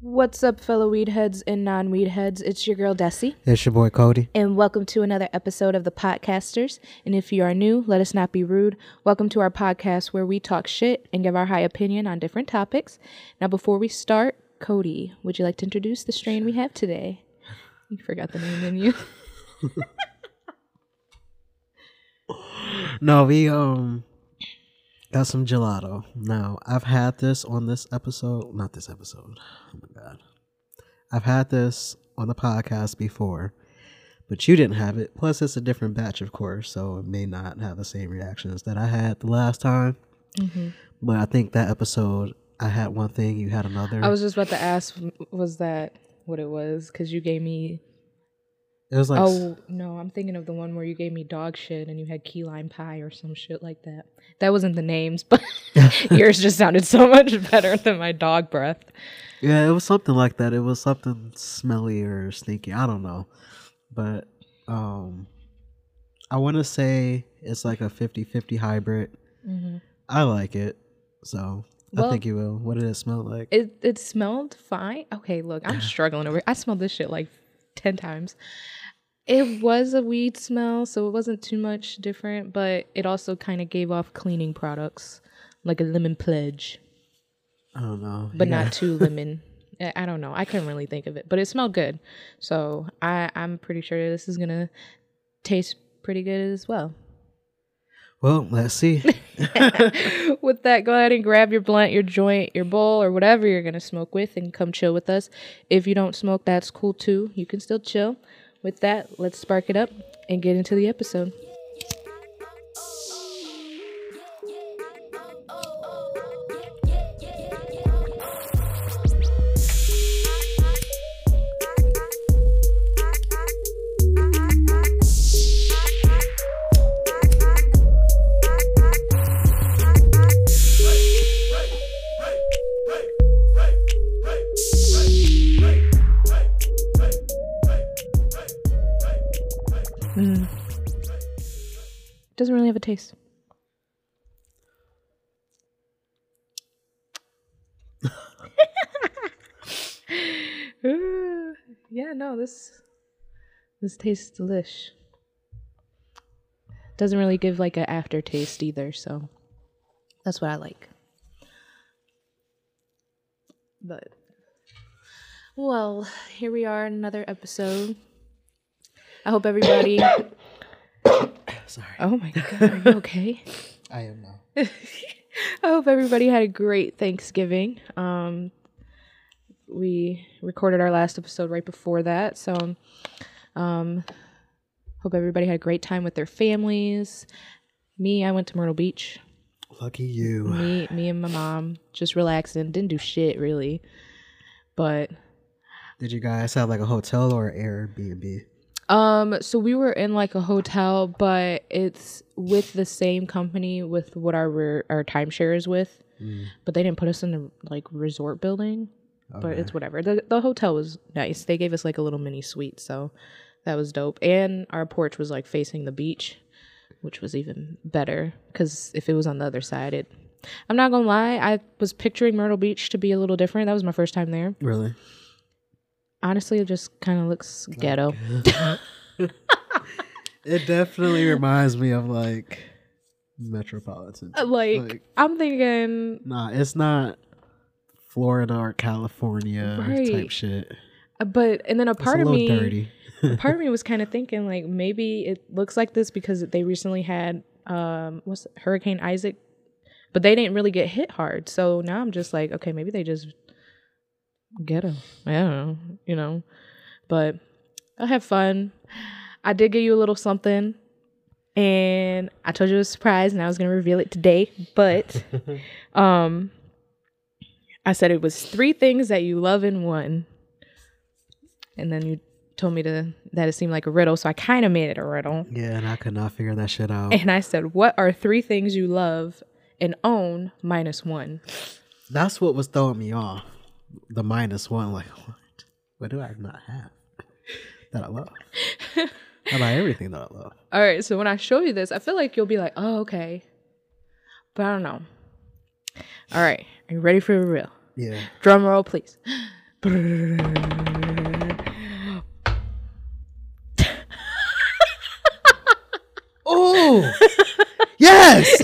What's up, fellow weed heads and non weed heads? It's your girl Dessie, It's your boy Kodi. and welcome to another episode of the Podcasters. And if you are new, let us not be rude. Welcome to our podcast where we talk shit and give our high opinion on different topics. Now, before we start, Kodi, would you like to introduce the strain we have today? You forgot the name, didn't you? No, we um got some gelato. Now I've had this on this episode, not this episode. Oh my god, I've had this on the podcast before, but you didn't have it. Plus, it's a different batch, of course, so it may not have the same reactions that I had the last time. Mm-hmm. But I think that episode, I had one thing, you had another. I was just about to ask, was that what it was? Because you gave me. It was like Oh, no, I'm thinking of the one where you gave me dog shit and you had key lime pie or some shit like that. That wasn't the names, but yours just sounded so much better than my dog breath. Yeah, it was something like that. It was something smelly or stinky. I don't know. But um I want to say it's like a 50-50 hybrid. I like it. So, I think you will. What did it smell like? It it smelled fine. Okay, look, I'm struggling over. I smelled this shit like ten times. It was a weed smell, so it wasn't too much different, but it also kind of gave off cleaning products, like a lemon pledge, I don't know. but Yeah. not too lemon. I eh, I don't know. I couldn't really think of it, but it smelled good. So I I'm pretty sure this is gonna taste pretty good as well. Well, let's see. with that, go ahead and grab your blunt, your joint, your bowl, or whatever you're gonna smoke with, and come chill with us. If you don't smoke, that's cool too. You can still chill. With that, let's spark it up and get into the episode. Taste. yeah, no, this this tastes delish. Doesn't really give like an aftertaste either, so that's what I like. But well, here we are, another episode. I hope everybody. Sorry. Oh my god, are you okay? I am now. I hope everybody had a great Thanksgiving. Um, we recorded our last episode right before that, so um, hope everybody had a great time with their families. Me, I went to Myrtle Beach. Lucky you. Me, me and my mom just relaxing, didn't do shit really, but Did you guys have like a hotel or Airbnb? Um, so we were in like a hotel, but it's with the same company with what our re- our timeshare is with. But they didn't put us in a like resort building. But it's whatever. The the hotel was nice. They gave us like a little mini suite, so that was dope. And our porch was like facing the beach, which was even better because if it was on the other side, it. I'm not gonna lie. I was picturing Myrtle Beach to be a little different. That was my first time there. Really? Honestly, it just kind of looks ghetto. It definitely reminds me of like metropolitan. like, Like- I'm thinking Nah, it's not Florida or California Right. type shit. Uh, But and then a part of me, dirty. part of me was kind of thinking like maybe it looks like this because they recently had um what's it, Hurricane Isaac, but they didn't really get hit hard. So now I'm just like, okay, maybe they just get them. I don't know, you know. But I have fun. I did give you a little something, and I told you it was a surprise, and I was gonna reveal it today. But um, I said it was three things that you love in one and then you told me to that it seemed like a riddle, so I kind of made it a riddle. yeah, and I could not figure that shit out. And I said, "What are three things you love and own minus one?" That's what was throwing me off. The minus one, like what? What do I not have that I love? I buy everything that I love. All right, so when I show you this, I feel like you'll be like, "Oh, okay," but I don't know. All right, are you ready for the real? Yeah. Drum roll, please. Oh, yes.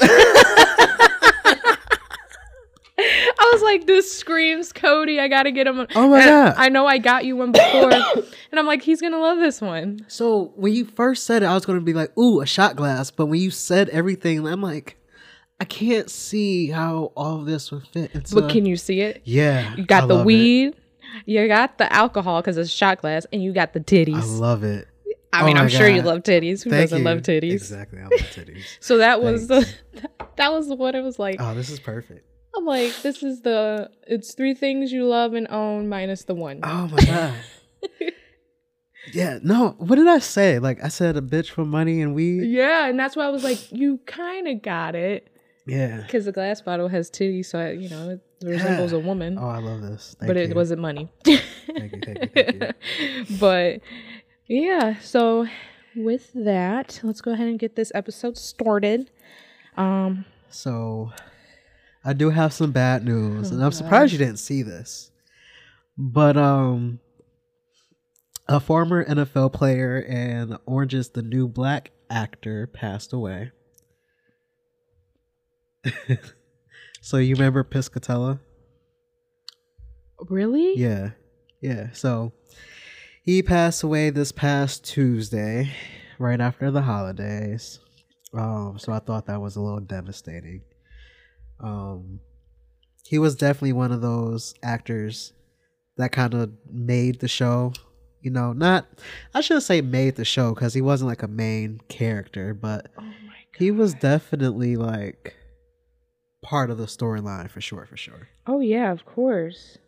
I this screams Kodi. I gotta get him. Oh my And God. I know I got you one before, and I'm like, he's gonna love this one. so when you first said it, I was to be like, "Ooh, a shot glass," but when you said everything, I'm like, I can't see how all this would fit into. But can you see it? yeah, You got I the love it. weed, you got the alcohol because it's shot glass, and you got the titties. I love it. I, oh mean, my I'm sure you love titties. Who Thank doesn't you. love titties? Exactly, I love titties. So that was the that was what it was like. oh, this is perfect. I'm like, this is the it's three things you love and own minus the one. Oh my god. yeah, no. What did I say? Like I said, a bitch for money and weed. Yeah, and that's why I was like, you kind of got it Yeah. because the glass bottle has titties, so I, you know it resembles a woman, Oh, I love this. Thank but you. it wasn't money. Thank you. Thank you. Thank you. but yeah, so with that, let's go ahead and get this episode started. Um, So, I do have some bad news, Oh, and I'm surprised you didn't see this. But um, a former NFL player and Orange is the New Black actor passed away. so you remember Piscatella? really? Yeah. Yeah. So he passed away this past Tuesday, right after the holidays. Um, so I thought that was a little devastating. Um he was definitely one of those actors that kind of made the show. You know, not I should say made the show because he wasn't like a main character, but Oh he was definitely like part of the storyline for sure, for sure. Oh yeah, of course.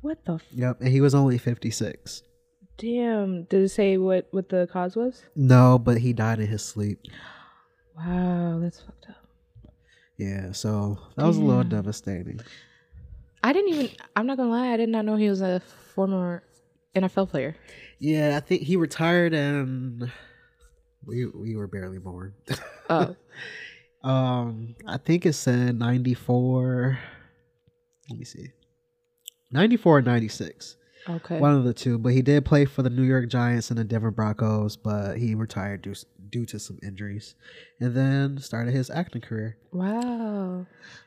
What the f- Yep, and he was only 56. damn? Did it say what what the cause was? No, but he died in his sleep. Wow, that's fucked up. Yeah, so that was a little devastating. I didn't even. I'm not gonna lie. I did not know he was a former NFL player. Yeah, I think he retired and we we were barely born. Oh, um, I think it said 94. Let me see. 94 or 96. Okay. One of the two, but he did play for the New York Giants and the Denver Broncos, but he retired due, due to some injuries and then started his acting career. Wow,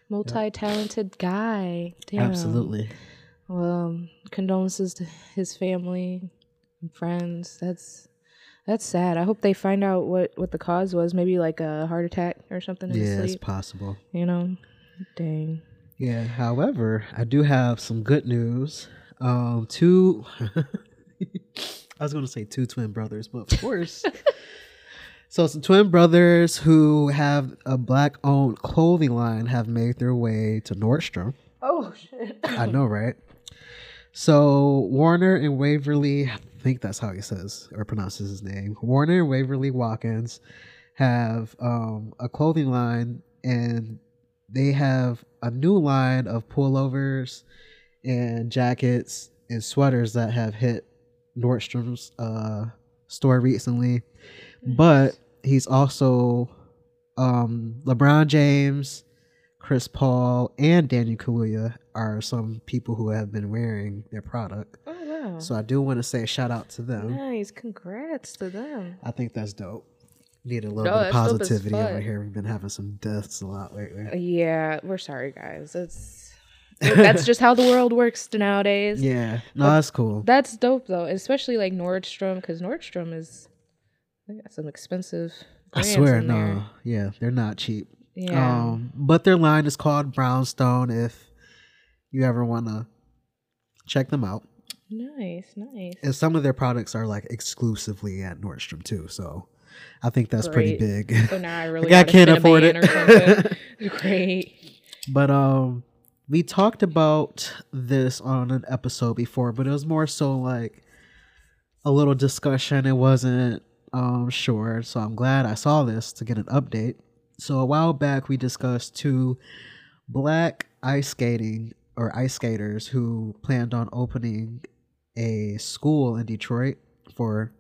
multi-talented guy. Damn. Absolutely. Well, um, condolences to his family and friends. That's that's sad. I hope they find out what what the cause was. Maybe like a heart attack or something in Yeah, it's possible. You know, dang. Yeah. However, I do have some good news. Um, two. I was going to say two twin brothers, but of course. so some twin brothers who have a black-owned clothing line have made their way to Nordstrom. Oh shit. I know, right? So Warner and Waverly, I think that's how he says or pronounces his name. Warner and Waverly Watkins have um, a clothing line, and they have a new line of pullovers and jackets and sweaters that have hit Nordstrom's uh, store recently. But he's also um, LeBron James, Chris Paul, and Daniel Kaluuya are some people who have been wearing their product. Oh wow. So I do want to say a shout out to them. nice. Congrats to them. I think that's dope. Need a little No, bit of that's dope as positivity over here. We've been having some deaths a lot lately. Yeah, we're sorry, guys. It's that's just how the world works nowadays. Yeah, no, that's cool. That's dope though, especially like Nordstrom, because Nordstrom is they got some expensive. I swear, no, there. yeah, they're not cheap. Yeah. Um, but their line is called Brownstone. If you ever want to check them out, nice, nice. and some of their products are like exclusively at Nordstrom too. So I think that's pretty big. So now I really I can't afford it. Great. But um we talked about this on an episode before, but it was more so like a little discussion. It wasn't um sure. So I'm glad I saw this to get an update. So a while back we discussed two black ice skating or ice skaters who planned on opening a school in Detroit for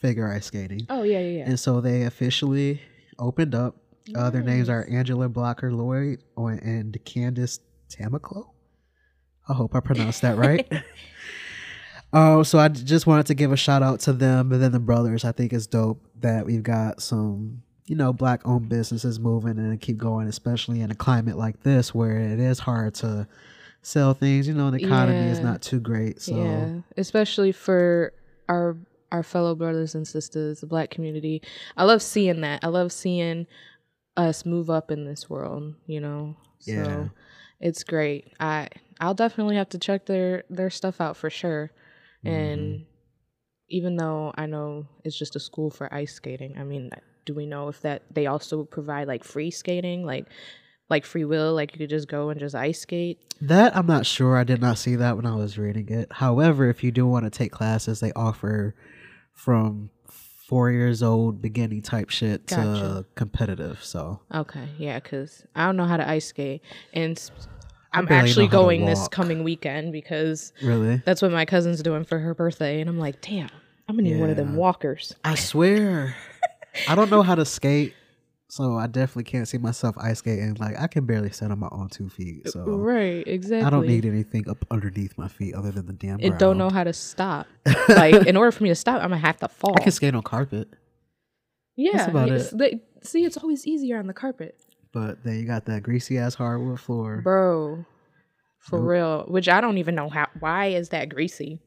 figure ice skating. Oh yeah, yeah, yeah. And so they officially opened up. Uh, their names are Angela Blocker Lloyd and Candace Tamaclo. I hope I pronounced that right. Oh, so I just wanted to give a shout out to them and then the brothers. I think it's dope that we've got some, you know, black owned businesses moving and keep going, especially in a climate like this where it is hard to sell things. You know, the economy is not too great. So Yeah, especially for our our fellow brothers and sisters, the black community. I love seeing that. I love seeing us move up in this world, you know. So Yeah. It's great. I I'll definitely have to check their their stuff out for sure. Mm-hmm. And even though I know it's just a school for ice skating, I mean, do we know if that they also provide like free skating, like like free will, like you could just go and just ice skate? That I'm not sure. I did not see that when I was reading it. However, if you do want to take classes, they offer from four years old beginning type shit to competitive. So. Okay, yeah, because I don't know how to ice skate, and I'm actually know how to going this coming weekend because really, that's what my cousin's doing for her birthday, and I'm like, damn, I'm gonna need one of them walkers. I swear, I don't know how to skate, so I definitely can't see myself ice skating. Like I can barely stand on my own two feet, so Right, exactly. I don't need anything up underneath my feet other than the damn. and don't know how to stop. like, in order for me to stop, I'm gonna have to fall. I can skate on carpet, yeah, about it's- they- see, it's always easier on the carpet, but then you got that greasy ass hardwood floor. bro. For Nope. real, which I don't even know how. Why is that greasy?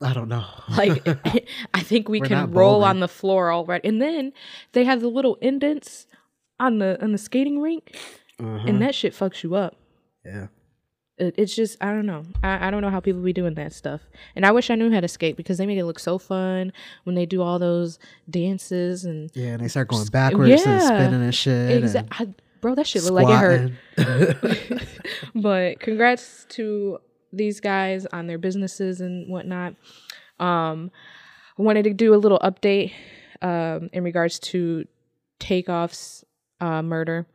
I don't know. Like, I think we We're can roll bowling. on the floor all right. And then they have the little indents on the on the skating rink, Uh-huh. and that shit fucks you up. yeah. It, it's just I don't know. I, I don't know how people be doing that stuff. And I wish I knew how to skate because they make it look so fun when they do all those dances and Yeah, and they start going backwards and spinning and shit. exa- and I, bro, that shit look like it hurt. but congrats to these guys on their businesses and whatnot. Um, I wanted to do a little update um, in regards to Takeoff's uh, murder.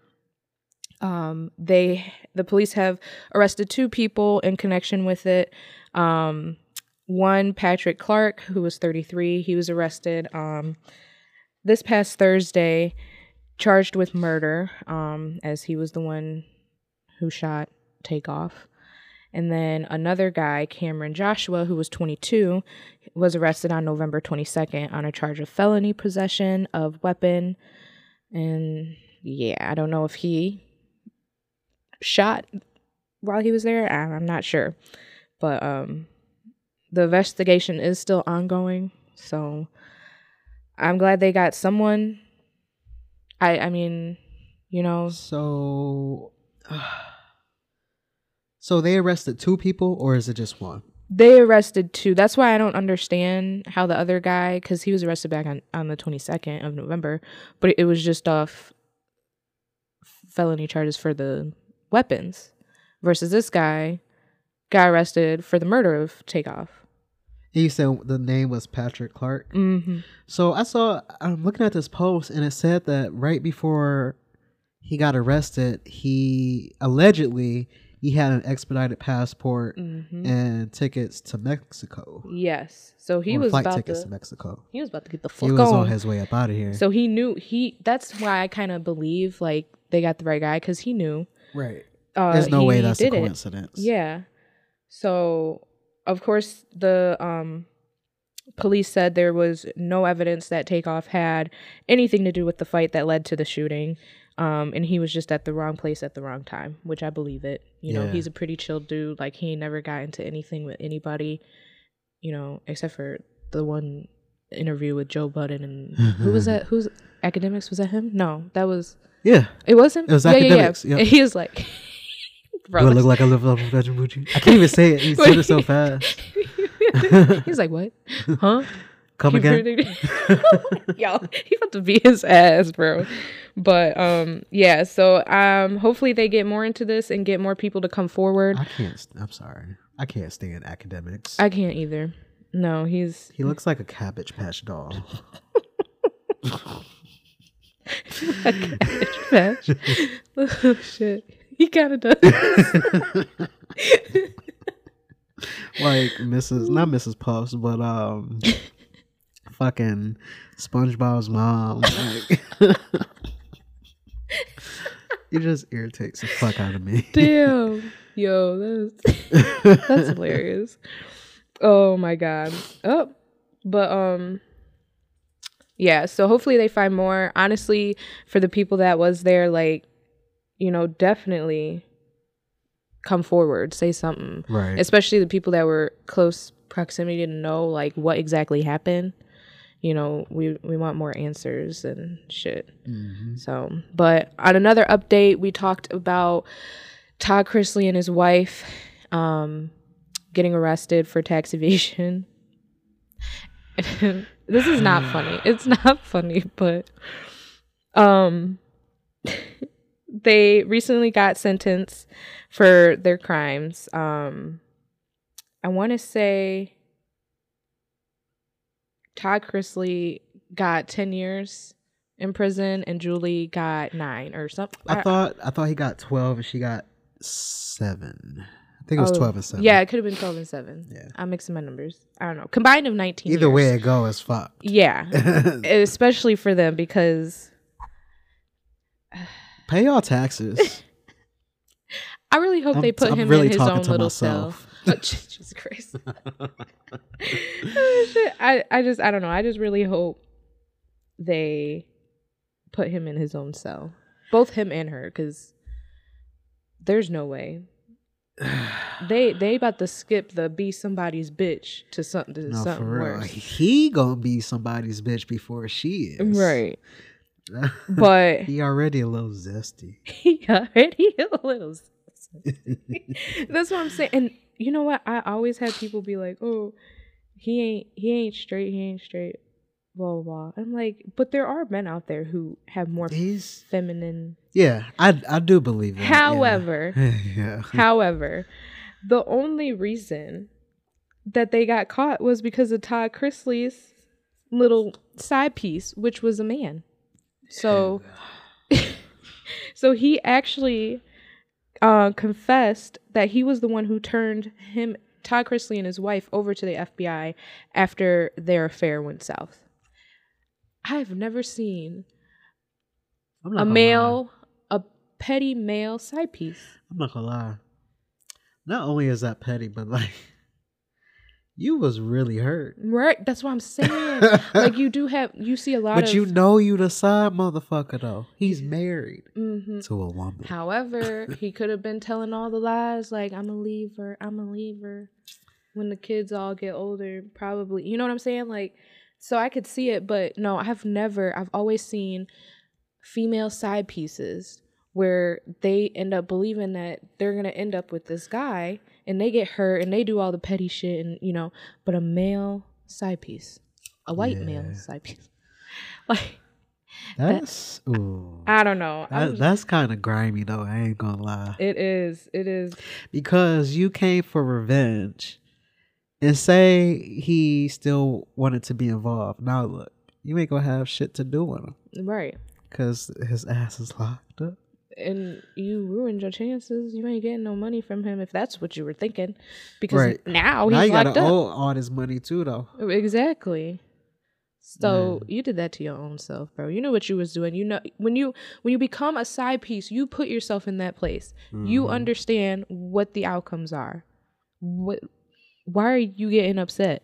Um, they the police have arrested two people in connection with it. Um, one Patrick Clark, who was 33, he was arrested um, this past Thursday, charged with murder, um, as he was the one who shot Takeoff. And then another guy, Cameron Joshua, who was 22, was arrested on November 22nd on a charge of felony possession of weapon. And yeah, I don't know if he shot while he was there. I- I'm not sure. But um the investigation is still ongoing. So I'm glad they got someone. I I mean, you know, so, so they arrested two people, or is it just one? they arrested two. That's why I don't understand how the other guy, because he was arrested back on, on the 22nd of November, but it was just off felony charges for the weapons versus this guy got arrested for the murder of Takeoff. You said the name was Patrick Clark. Mm-hmm. So I saw. I'm looking at this post, and it said that right before he got arrested, he allegedly he had an expedited passport Mm-hmm. and tickets to Mexico. Yes. So he was flight about tickets to, to Mexico. he was about to get the He was on on. his way up out of here. So he knew he. That's why I kind of believe like they got the right guy because he knew. right. Uh, There's no he way that's a did it. coincidence. Yeah. So, of course, the um, police said there was no evidence that Takeoff had anything to do with the fight that led to the shooting. Um, and he was just at the wrong place at the wrong time, which I believe it. You know, he's a pretty chill dude. Like, he never got into anything with anybody, you know, except for the one interview with Joe Budden. And who was that? Who's Akademiks? Was that him? No, that was, Yeah. it was him? It was yeah, Akademiks, Yeah, yeah. yep. He was like, bro, Do I look like I live off of Veggie Bougie? I can't even say it. He said it so fast. He's like, what? Huh? Come again? Yo, he about to beat his ass, bro. But um, yeah. So um, hopefully they get more into this and get more people to come forward. I can't. st- I'm sorry. I can't stand Akademiks. I can't either. No, he's he looks like a Cabbage Patch doll. Patch. oh shit, he kind of does. like Mrs. Not Mrs. Puffs, but um, fucking SpongeBob's mom. Like, it just irritates the fuck out of me. Damn, yo, that's that's hilarious. Oh my god. Oh, but um, yeah. So hopefully they find more. Honestly, for the people that was there, like, you know, definitely come forward, say something. Right. Especially the people that were close proximity to know like what exactly happened. You know, we we want more answers and shit. Mhm. So, but on another update, we talked about Todd Chrisley and his wife um, getting arrested for tax evasion. this is not funny. It's not funny, but um, they recently got sentenced for their crimes. Um, I want to say Todd Chrisley got 10 years in prison and Julie got nine or something. I thought I thought he got twelve and she got seven. I think it was oh, twelve and seven. Yeah, it could have been 12 and 7. Yeah. I'm mixing my numbers. I don't know. Combined of 19. Either years. way it go, it's fucked. Yeah. Especially for them because Pay all taxes. I really hope they I'm- put I'm him really in his own little myself. cell. Oh, Jesus Christ. Oh. I, I just, I don't know. I just really hope they put him in his own cell. Both him and her because there's no way. They they about to skip the be somebody's bitch to something to no, something worse. He gonna be somebody's bitch before she is. Right. But he already a little zesty. he already a little. zesty. That's what I'm saying. And you know what? I always had people be like, "Oh, he ain't he ain't straight. He ain't straight." Blah blah blah. I'm like, but there are men out there who have more feminine. yeah, I I do believe that. yeah. However, yeah. however, the only reason that they got caught was because of Todd Chrisley's little side piece, which was a man. So, so he actually uh, confessed that he was the one who turned him, Todd Chrisley, and his wife over to the FBI after their affair went south. I've never seen a male, a petty male side piece. I'm not gonna lie. Not only is that petty, but like you was really hurt. Right, that's what I'm saying. like you do have, you see a lot But of. you know you the side motherfucker though. He's married hmm to a woman. However, he could have been telling all the lies, like I'm a leaver, I'm a leaver. When the kids all get older, probably, you know what I'm saying? Like, so I could see it, but no, I've never. I've always seen female side pieces where they end up believing that they're gonna end up with this guy, and they get hurt, and they do all the petty shit, and you know, but a male side piece, a white male side piece, like That's ooh. I don't know. That, that's kind of grimy though. I ain't gonna lie. it is. It is. because you came for revenge, and say he still wanted to be involved. Now look, you ain't gonna have shit to do with him Right. because his ass is locked up. and you ruined your chances. You ain't getting no money from him if that's what you were thinking, because Right. now now he's you locked gotta up. owe all this money too, though. Exactly. So you did that to your own self, bro. You knew what you was doing. You know when you when you become a side piece, you put yourself in that place. You Mhm. understand what the outcomes are. What? Why are you getting upset?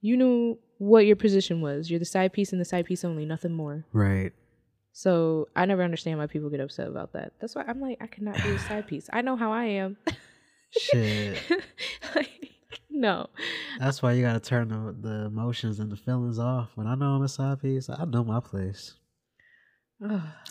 You knew what your position was. You're the side piece and the side piece only, nothing more. Right. So I never understand why people get upset about that. That's why I'm like, I cannot be a side piece. I know how I am. Shit. like, no. That's why you gotta turn the, the emotions and the feelings off. When I know I'm a side piece, I know my place.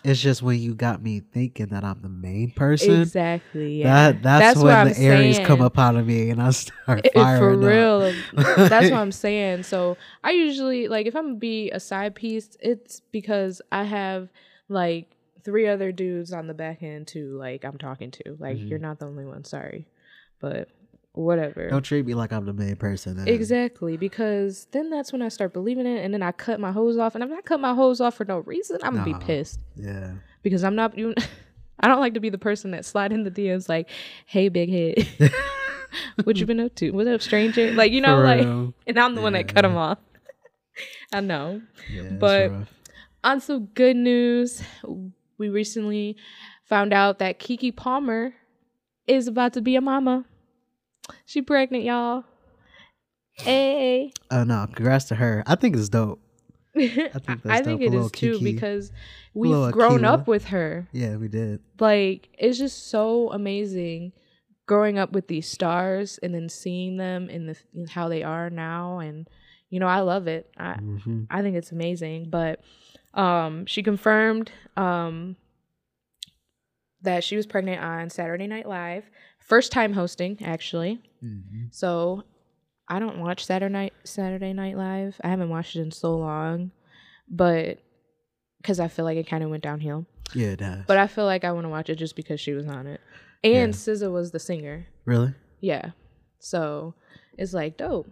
It's just when you got me thinking that I'm the main person. exactly. Yeah. That that's, what when the Aries come up out of me and I start for firing up. real. That's what I'm saying. So I usually like if I'm gonna be a side piece, it's because I have like three other dudes on the back end too. Like I'm talking to. Like Mhm. you're not the only one. Sorry, but whatever. Don't treat me like I'm the main person. then. Exactly, because then that's when I start believing it, and then I cut my hose off. And if I cut my hose off for no reason, I'm gonna be pissed Yeah. because I'm not. You, I don't like to be the person that slide in the DMs like, "Hey, big head, what you been up to? What up, stranger?" Like you know, For like, real. and I'm the one that cut Yeah. them off. I know. Yeah, But- On some good news, we recently found out that Keke Palmer is about to be a mama. She pregnant, y'all. Hey. Oh no, congrats to her. I think it's dope. I think think, that's dope. A it is too because we've grown Akilah. up with her. Yeah, we did. Like it's just so amazing growing up with these stars and then seeing them in the in how they are now and you know I love it. I hmm I think it's amazing. But um, she confirmed um, that she was pregnant on Saturday Night Live. First time hosting, actually. hmm So I don't watch Saturday Night Saturday Night Live. I haven't watched it in so long, but because I feel like it kind of went downhill. Yeah, it does. But I feel like I want to watch it just because she was on it, and Yeah. SZA was the singer. really? Yeah. So it's like dope.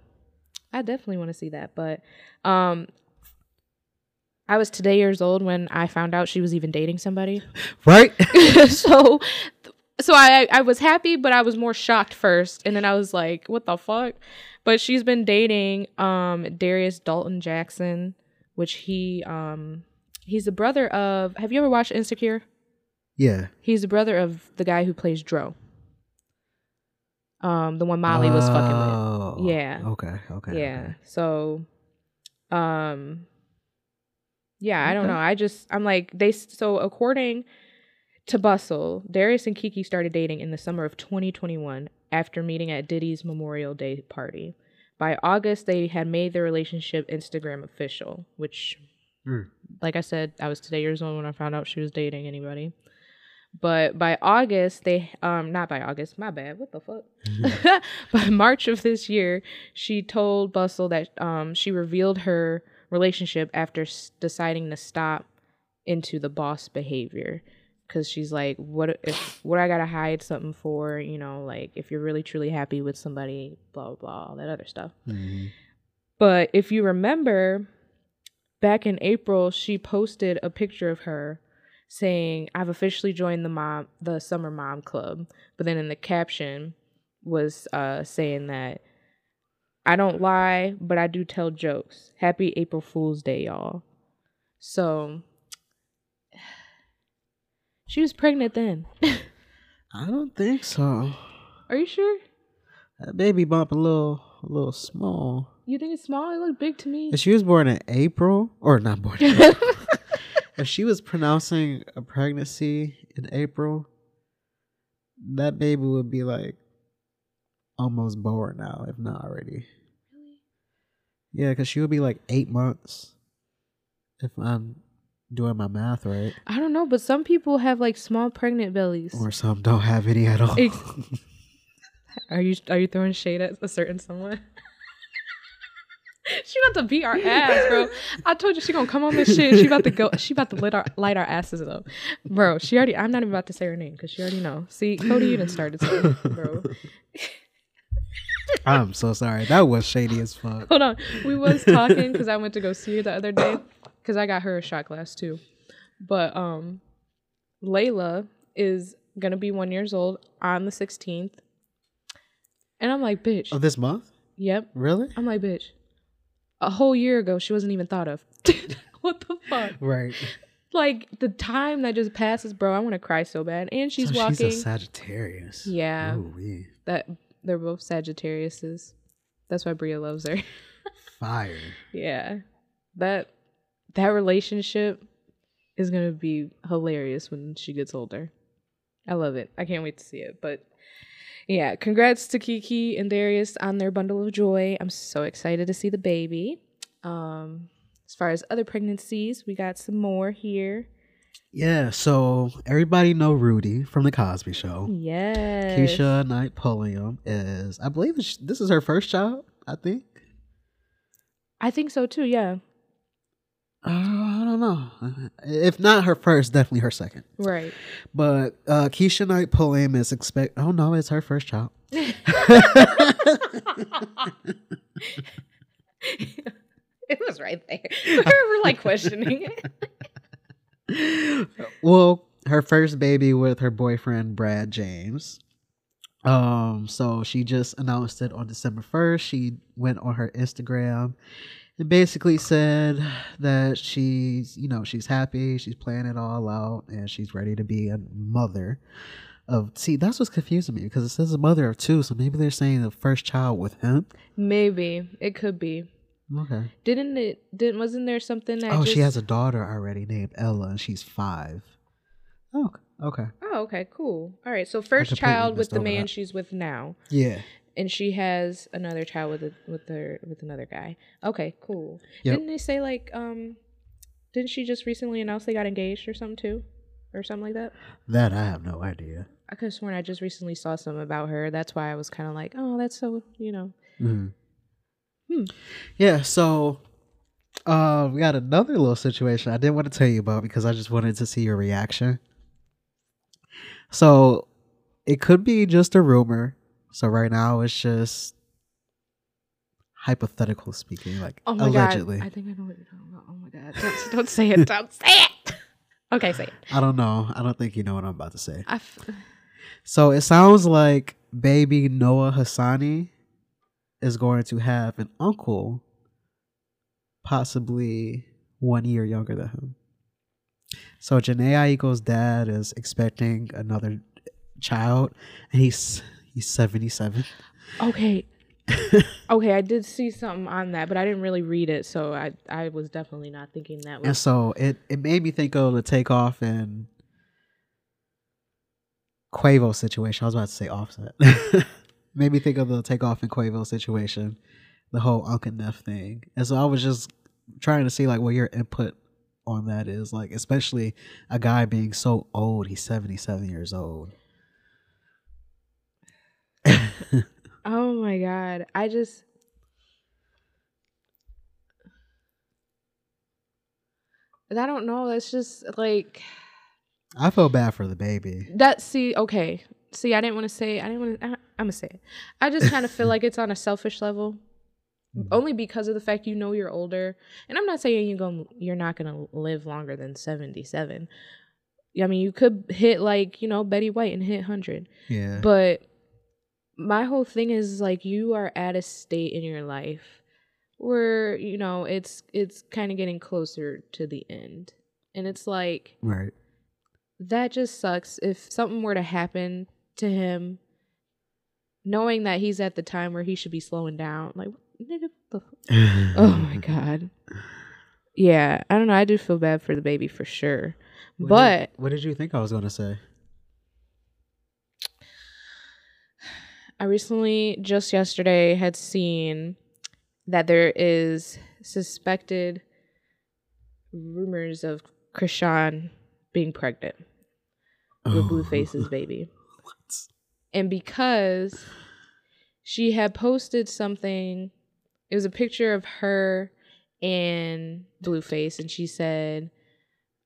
I definitely want to see that. But um I was today years old when I found out she was even dating somebody. Right? so so I I was happy, but I was more shocked first. And then I was like, what the fuck? But she's been dating um Darius Daulton Jackson, which he um he's the brother of have you ever watched Insecure? yeah. He's the brother of the guy who plays Dro. Um, the one Molly was fucking Oh, with. Yeah. Okay. Okay. Yeah. okay. So, um, yeah, I don't Okay. know. I just I'm like they. So according to Bustle, Darius and Keke started dating in the summer of 2021 after meeting at Diddy's Memorial Day party. By August, they had made their relationship Instagram official, which Mm. like I said, I was today years old when I found out she was dating anybody. But by August, they um not by August, my bad. What the fuck? by March of this year, she told Bustle that um she revealed her relationship after s- deciding to stop into the boss behavior because she's like what if what I gotta hide something for you know like if you're really truly happy with somebody blah blah blah all that other stuff Mhm. but if you remember, back in April, she posted a picture of her saying, "I've officially joined the mom, the summer mom club." But then in the caption was uh, saying that I don't lie, but I do tell jokes. Happy April Fool's Day, y'all. So she was pregnant then. I don't think so. Are you sure? That baby bump a little, a little small. You think it's small? It looked big to me. If she was born in April, or not born, in April, if she was pronouncing a pregnancy in April, that baby would be like almost born now, if not already. Yeah, because she would be like eight months. If I'm doing my math right, I don't know, but some people have like small pregnant bellies. or some don't have any at all. Ex- Are you are you throwing shade at a certain someone? she about to beat our ass, bro. I told you she gonna come on this shit. She about to go. She about to light our light our asses up, bro. She already. I'm not even about to say her name because she already know. See, Kodi, you done started something, bro. I'm so sorry. That was shady as fuck. Hold on. We was talking because I went to go see her the other day because I got her a shot glass too. But um, Layla is gonna be one years old on the 16th, and I'm like, bitch. Oh, this month? Yep. Really? I'm like, bitch. A whole year ago, she wasn't even thought of. what the fuck? Right. Like the time that just passes, bro. I want to cry so bad. And she's So walking. She's a Sagittarius. Yeah. Ooh-wee. that they're both Sagittariuses. That's why Bria loves her. Fire. yeah. That that relationship is gonna be hilarious when she gets older. I love it. I can't wait to see it. But yeah, congrats to Keke and Darius on their bundle of joy. I'm so excited to see the baby. Um, as far as other pregnancies, we got some more here. Yeah, so everybody know Rudy from the Cosby Show. Yes. Keshia Knight Pulliam is, I believe this is her first child. I think. I think so too. Yeah. Uh, I don't know. If not her first, definitely her second. Right. But uh, Keshia Knight Pulliam is expect. Oh no, it's her first child. it was right there. We're like questioning it. Well, her first baby with her boyfriend Brad James. Um, so she just announced it on December 1st. She went on her Instagram and basically said that she's, you know, she's happy, she's playing it all out, and she's ready to be a mother. of see that's what's confusing me because it says a mother of two, so maybe they're saying the first child with him. Maybe it could be. Okay. Didn't it? Didn't wasn't there something that? Oh, just, she has a daughter already named Ella, and she's five. Oh, okay. Oh, okay, cool. All right, so first child with the man that. she's with now, Yeah. and she has another child with a, with her with another guy. Okay, cool. Yep. Didn't they say like um? Didn't she just recently announce they got engaged or something too, or something like that? That I have no idea. I could have sworn I just recently saw something about her. That's why I was kind of like, oh, that's so you know. Mhm. Hmm. Yeah. So, uh, we got another little situation I didn't want to tell you about because I just wanted to see your reaction. So, it could be just a rumor. So right now it's just hypothetical speaking, like Oh my allegedly. god! I think I know what you're talking about. Oh my god! Don't, don't say it! Don't say it! Okay, say it. I don't know. I don't think you know what I'm about to say. F- So it sounds like baby Noah Hasani is going to have an uncle, possibly one year younger than him. So Jhené Aiko's dad is expecting another child, and he's he's seventy seven. Okay. okay, I did see something on that, but I didn't really read it, so I I was definitely not thinking that And so it, it made me think of the takeoff and Quavo situation. I was about to say offset. made me think of the takeoff and Quavo situation, the whole Uncle Neff thing. And so I was just trying to see like what your input on that is. Like especially a guy being so old, he's seventy seven years old. Oh my god. I just I don't know. That's just like I feel bad for the baby. that. See, okay. See, I didn't want to say. I didn't want to. I'm gonna say it. I just kind of feel like it's on a selfish level, Mhm. only because of the fact you know you're older. And I'm not saying you're going you're not gonna live longer than 77. I mean, you could hit like you know Betty White and hit hundred. Yeah. But my whole thing is like you are at a state in your life where you know it's it's kind of getting closer to the end, and it's like right. that just sucks. If something were to happen to him, knowing that he's at the time where he should be slowing down, like nigga, what the f- oh my god. Yeah, I don't know. I do feel bad for the baby for sure, What did- but what did you think I was gonna say? I recently, just yesterday, had seen that there is suspected rumors of Chrisean being pregnant with oh. Blueface's baby. And because she had posted something, it was a picture of her and Blueface, and she said,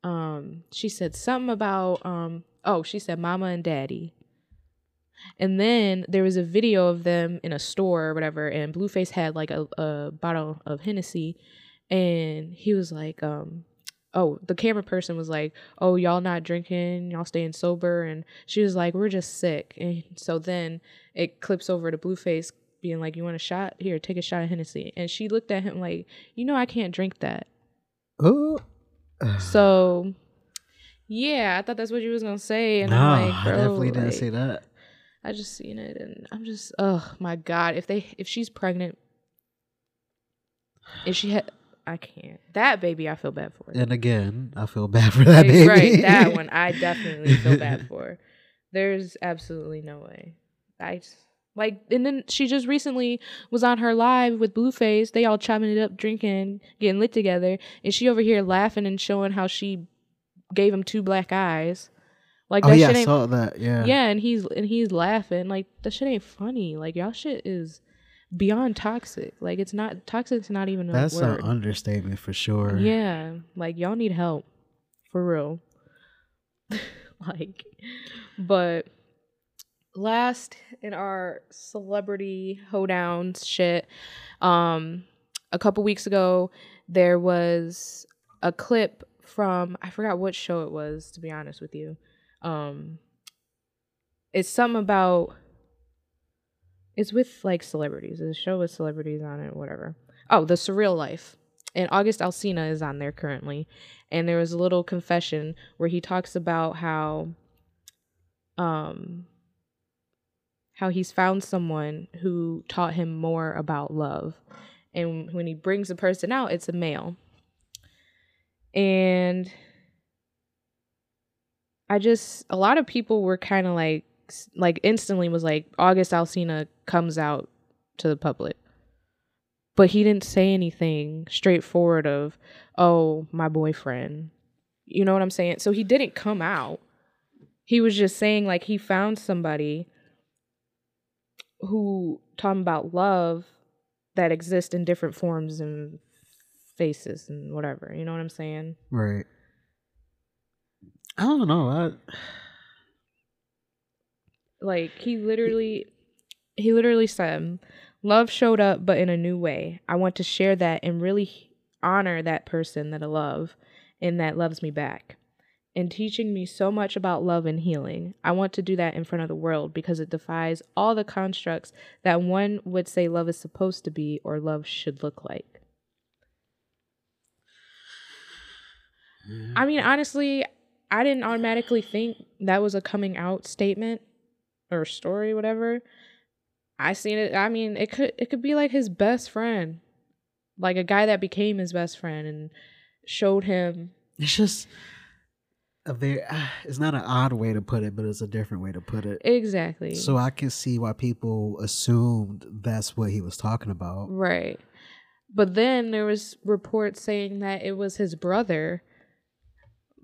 um, she said something about, um, oh, she said mama and daddy. And then there was a video of them in a store or whatever, and Blueface had like a, a bottle of Hennessy, and he was like, um, oh, the camera person was like, oh, y'all not drinking, y'all staying sober, and she was like, we're just sick. And so then it clips over to Blueface being like, you want a shot? Here, take a shot of Hennessy. And she looked at him like, you know, I can't drink that. Oh. So, yeah, I thought that's what you was gonna say, and no, I'm like, I definitely didn't like, see that. I just seen it, and I'm just, oh my god, if they, if she's pregnant, if she had, I can't. That baby, I feel bad for. And again, I feel bad for that baby. Right, that one, I definitely feel bad for. There's absolutely no way. I just- like, and then she just recently was on her live with Blueface. They all chopping it up, drinking, getting lit together, and she over here laughing and showing how she gave him two black eyes. Like oh that yeah, shit I ain't saw that. Yeah. yeah, and he's and he's laughing like that shit ain't funny. Like y'all shit is beyond toxic. Like it's not toxic's not even a That's word. an understatement for sure. Yeah, like y'all need help for real. like, but last in our celebrity hoedowns shit, um, a couple weeks ago there was a clip from I forgot what show it was. To be honest with you, um, it's something about. It's with like celebrities. It's a show with celebrities on it, whatever. Oh, The Surreal Life and August Alsina is on there currently. And there was a little confession where he talks about how um how he's found someone who taught him more about love. And when he brings a person out, it's a male. And I just a lot of people were kind of like like instantly was like August Alsina comes out to the public. But he didn't say anything straightforward of, "Oh, my boyfriend." You know what I'm saying? So he didn't come out. He was just saying like he found somebody who talking about love that exists in different forms and faces and whatever. You know what I'm saying? Right. I don't know. I like he literally he literally said love showed up but in a new way i want to share that and really honor that person that i love and that loves me back and teaching me so much about love and healing i want to do that in front of the world because it defies all the constructs that one would say love is supposed to be or love should look like i mean honestly i didn't automatically think that was a coming out statement or story, whatever. I seen it. I mean, it could it could be like his best friend, like a guy that became his best friend and showed him. It's just a very. Uh, it's not an odd way to put it, but it's a different way to put it. Exactly. So I can see why people assumed that's what he was talking about. Right. But then there was reports saying that it was his brother.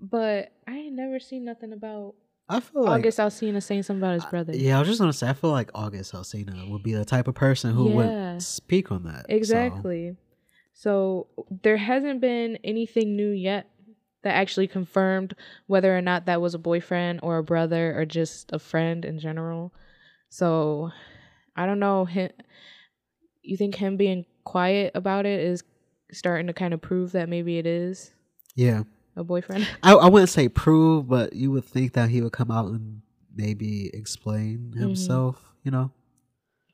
But I ain't never seen nothing about I feel like August Alsina saying something about his brother. yeah, I was just gonna say I feel like August Alsina would be the type of person who Yeah. would speak on that. so- Exactly. So. there hasn't been anything new yet that actually confirmed whether or not that was a boyfriend or a brother or just a friend in general. So I don't know. Him, you think him being quiet about it is starting to kind of prove that maybe it is yeah, a boyfriend? I, I wouldn't say prove, but you would think that he would come out and maybe explain Mm-hmm. himself. You know,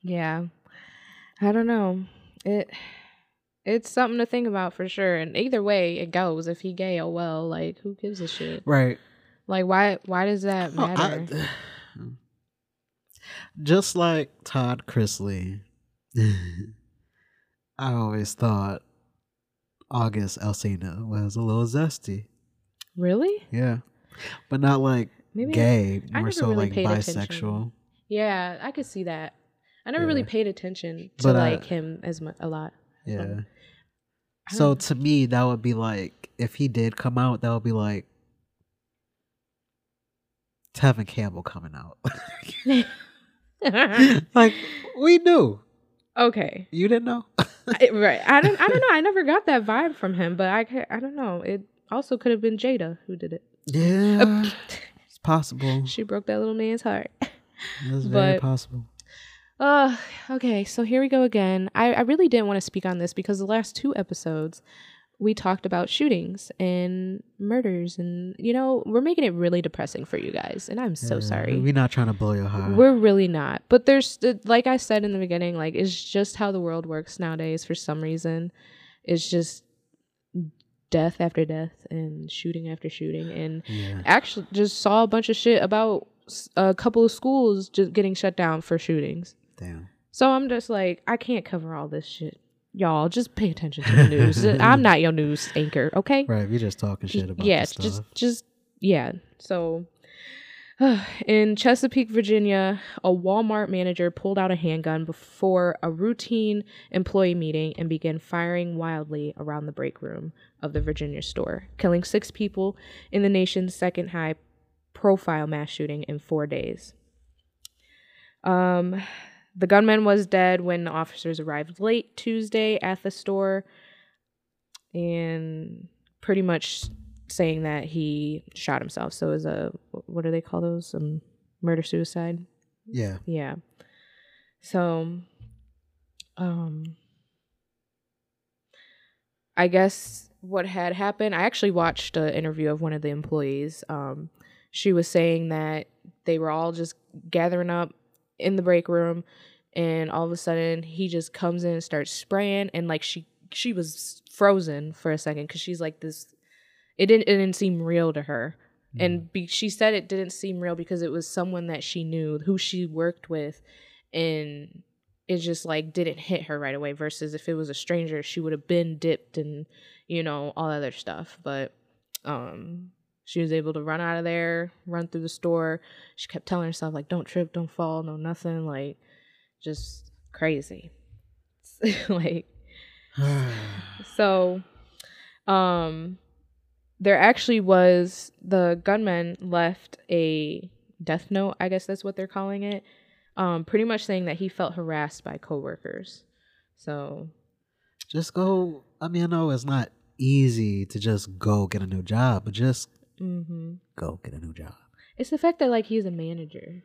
Yeah. I don't know. It it's something to think about for sure. And either way it goes. If he gay, oh well, like who gives a shit? right? Like why why does that Oh, matter? I- just like Todd Chrisley, I always thought August Alsina was a little zesty. really? Yeah, but not like Maybe gay, I more never so really like bisexual. attention. Yeah, I could see that. I never really paid attention to But, uh, like him as much a lot. Um, yeah. I So to me, that would be like if he did come out, that would be like Tevin Campbell coming out. like we knew, okay. you didn't know. I, right. I don't I don't know. I never got that vibe from him, but I I don't know. It also could have been Jada who did it. yeah, it's possible. She broke that little man's heart. That's very but- possible. Uh, okay, so here we go again. I, I really didn't want to speak on this because the last two episodes we talked about shootings and murders, and you know, we're making it really depressing for you guys, and I'm so Yeah, sorry. We're not trying to blow your heart. We're really not. But there's, like I said in the beginning, like, it's just how the world works nowadays for some reason. It's just death after death and shooting after shooting. And yeah. actually, just saw a bunch of shit about a couple of schools just getting shut down for shootings. Damn. So I'm just like, I can't cover all this shit. Y'all just pay attention to the news. I'm not your news anchor, okay? Right. We just talking shit about yeah, this stuff. just just yeah. So in Chesapeake, Virginia, a Walmart manager pulled out a handgun before a routine employee meeting and began firing wildly around the break room of the Virginia store, killing six people in the nation's second high profile mass shooting in four days. Um, the gunman was dead when the officers arrived late Tuesday at the store and pretty much saying that he shot himself. So it was a what do they call those? Um, murder suicide. yeah. Yeah. So, um, I guess what had happened. I actually watched an interview of one of the employees. Um, she was saying that they were all just gathering up in the break room, and all of a sudden he just comes in and starts spraying, and like she she was frozen for a second because she's like this. It didn't it didn't seem real to her. And be, she said it didn't seem real because it was someone that she knew, who she worked with, and it just like didn't hit her right away. Versus if it was a stranger, she would have been dipped and you know all other stuff. But um, she was able to run out of there, run through the store. She kept telling herself like, "Don't trip, don't fall, no nothing." Like, just crazy. like, so, um, there actually was the gunman left a death note. I guess that's what they're calling it. Um, pretty much saying that he felt harassed by coworkers. So, just go. I mean, I know it's not easy to just go get a new job, but just mm-hmm. go get a new job. It's the fact that like he's a manager.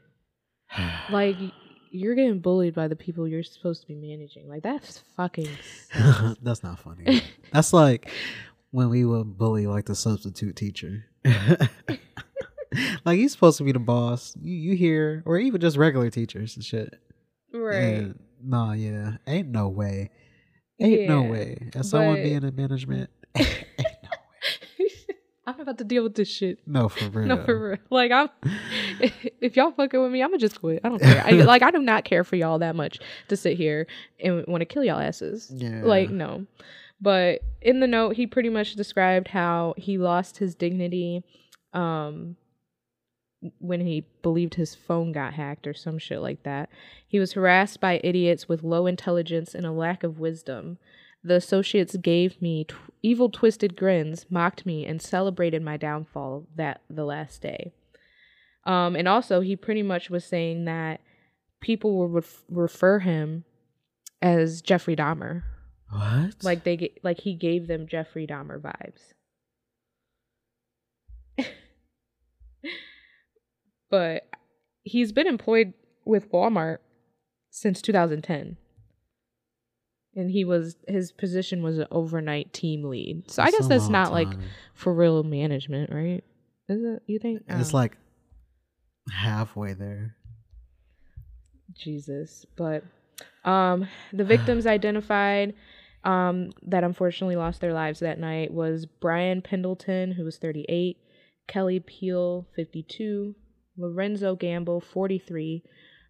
like you're getting bullied by the people you're supposed to be managing. Like that's fucking. that's not funny. that's like when we would bully like the substitute teacher. like he's supposed to be the boss. You you hear, or even just regular teachers and shit. Right. And, nah, yeah, ain't no way. Ain't Yeah, no way. As someone being in management, ain't no way. I'm about to deal with this shit. No, for real. No, for real. Like I'm, if y'all fucking with me, I'm gonna just quit. I don't care. I, like I do not care for y'all that much to sit here and want to kill y'all asses. Yeah. Like no. But in the note, he pretty much described how he lost his dignity, um, when he believed his phone got hacked or some shit like that. He was harassed by idiots with low intelligence and a lack of wisdom. The associates gave me tw- evil, twisted grins, mocked me, and celebrated my downfall that the last day. Um, and also, he pretty much was saying that people would ref- refer him as Jeffrey Dahmer. What? Like they get, like he gave them Jeffrey Dahmer vibes. but he's been employed with Walmart since 2010. And he was his position was an overnight team lead. So I guess that's long not like for real management, right? Is it? You think? I it's don't- like halfway there. Jesus. But um the victims identified um that unfortunately lost their lives that night was Brian Pendleton, who was 38, Kelly Peel, 52, Lorenzo Gamble, 43,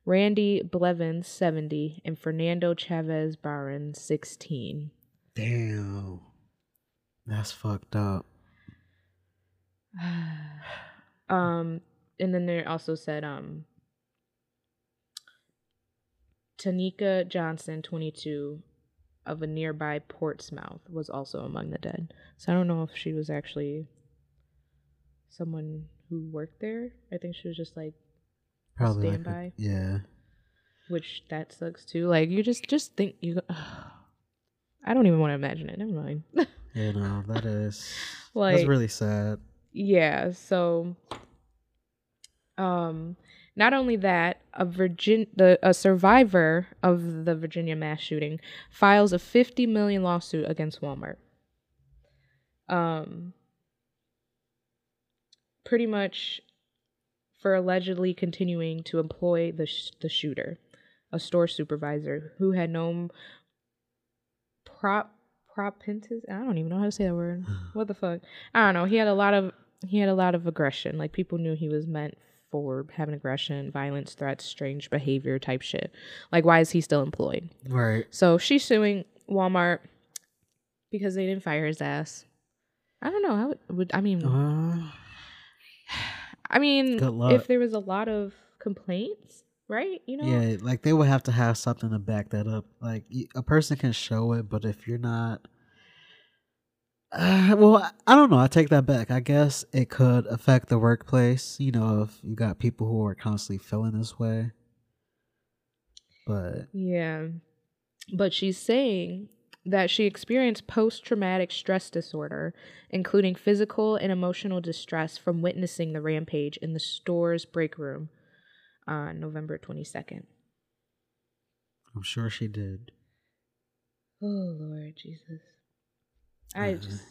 Randy Blevins, 70, and Fernando Chavez Barron, 16. Damn. That's fucked up. um and then they also said um Tanika Johnson, 22, of a nearby Portsmouth, was also among the dead. So I don't know if she was actually someone who worked there. I think she was just like, Probably. like a- yeah. which that sucks too. Like you just just think you. I don't even want to imagine it. Never mind. You know, that is like that's really sad. yeah so um not only that a virgin the a survivor of the virginia mass shooting files a 50 million lawsuit against walmart um pretty much for allegedly continuing to employ the sh- the shooter a store supervisor who had known prop propintus i don't even know how to say that word what the fuck I don't know. He had a lot of he had a lot of aggression. Like people knew he was meant for having aggression, violence, threats, strange behavior type shit. Like why is he still employed? Right. So she's suing Walmart because they didn't fire his ass. I don't know. Would, would I mean Uh, I mean if there was a lot of complaints, right? You know? yeah, like they would have to have something to back that up. Like a person can show it, but if you're not uh, well, I- I don't know. I take that back. I guess it could affect the workplace. You know, if you got people who are constantly feeling this way. But Yeah. But she's saying that she experienced post traumatic stress disorder, including physical and emotional distress from witnessing the rampage in the store's break room on November 22nd. I'm sure she did. Oh, Lord Jesus. I Uh, just,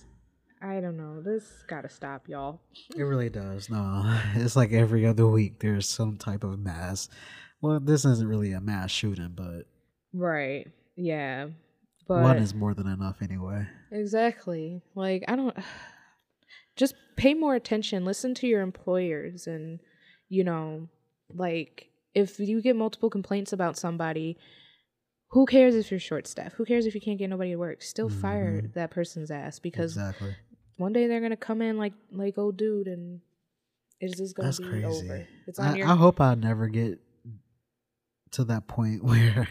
I don't know. This gotta stop, y'all. It really does. No, it's like every other week there's some type of mass. Well, this isn't really a mass shooting, but Right. Yeah. But one is more than enough anyway. Exactly. Like I don't just pay more attention. Listen to your employers, and you know, like if you get multiple complaints about somebody, who cares if you're short staffed? Who cares if you can't get nobody to work? Still fire Mhm. that person's ass because Exactly. one day they're gonna come in like like old dude and it's just gonna That's be crazy. over. It's on I, your I hope I never get to that point where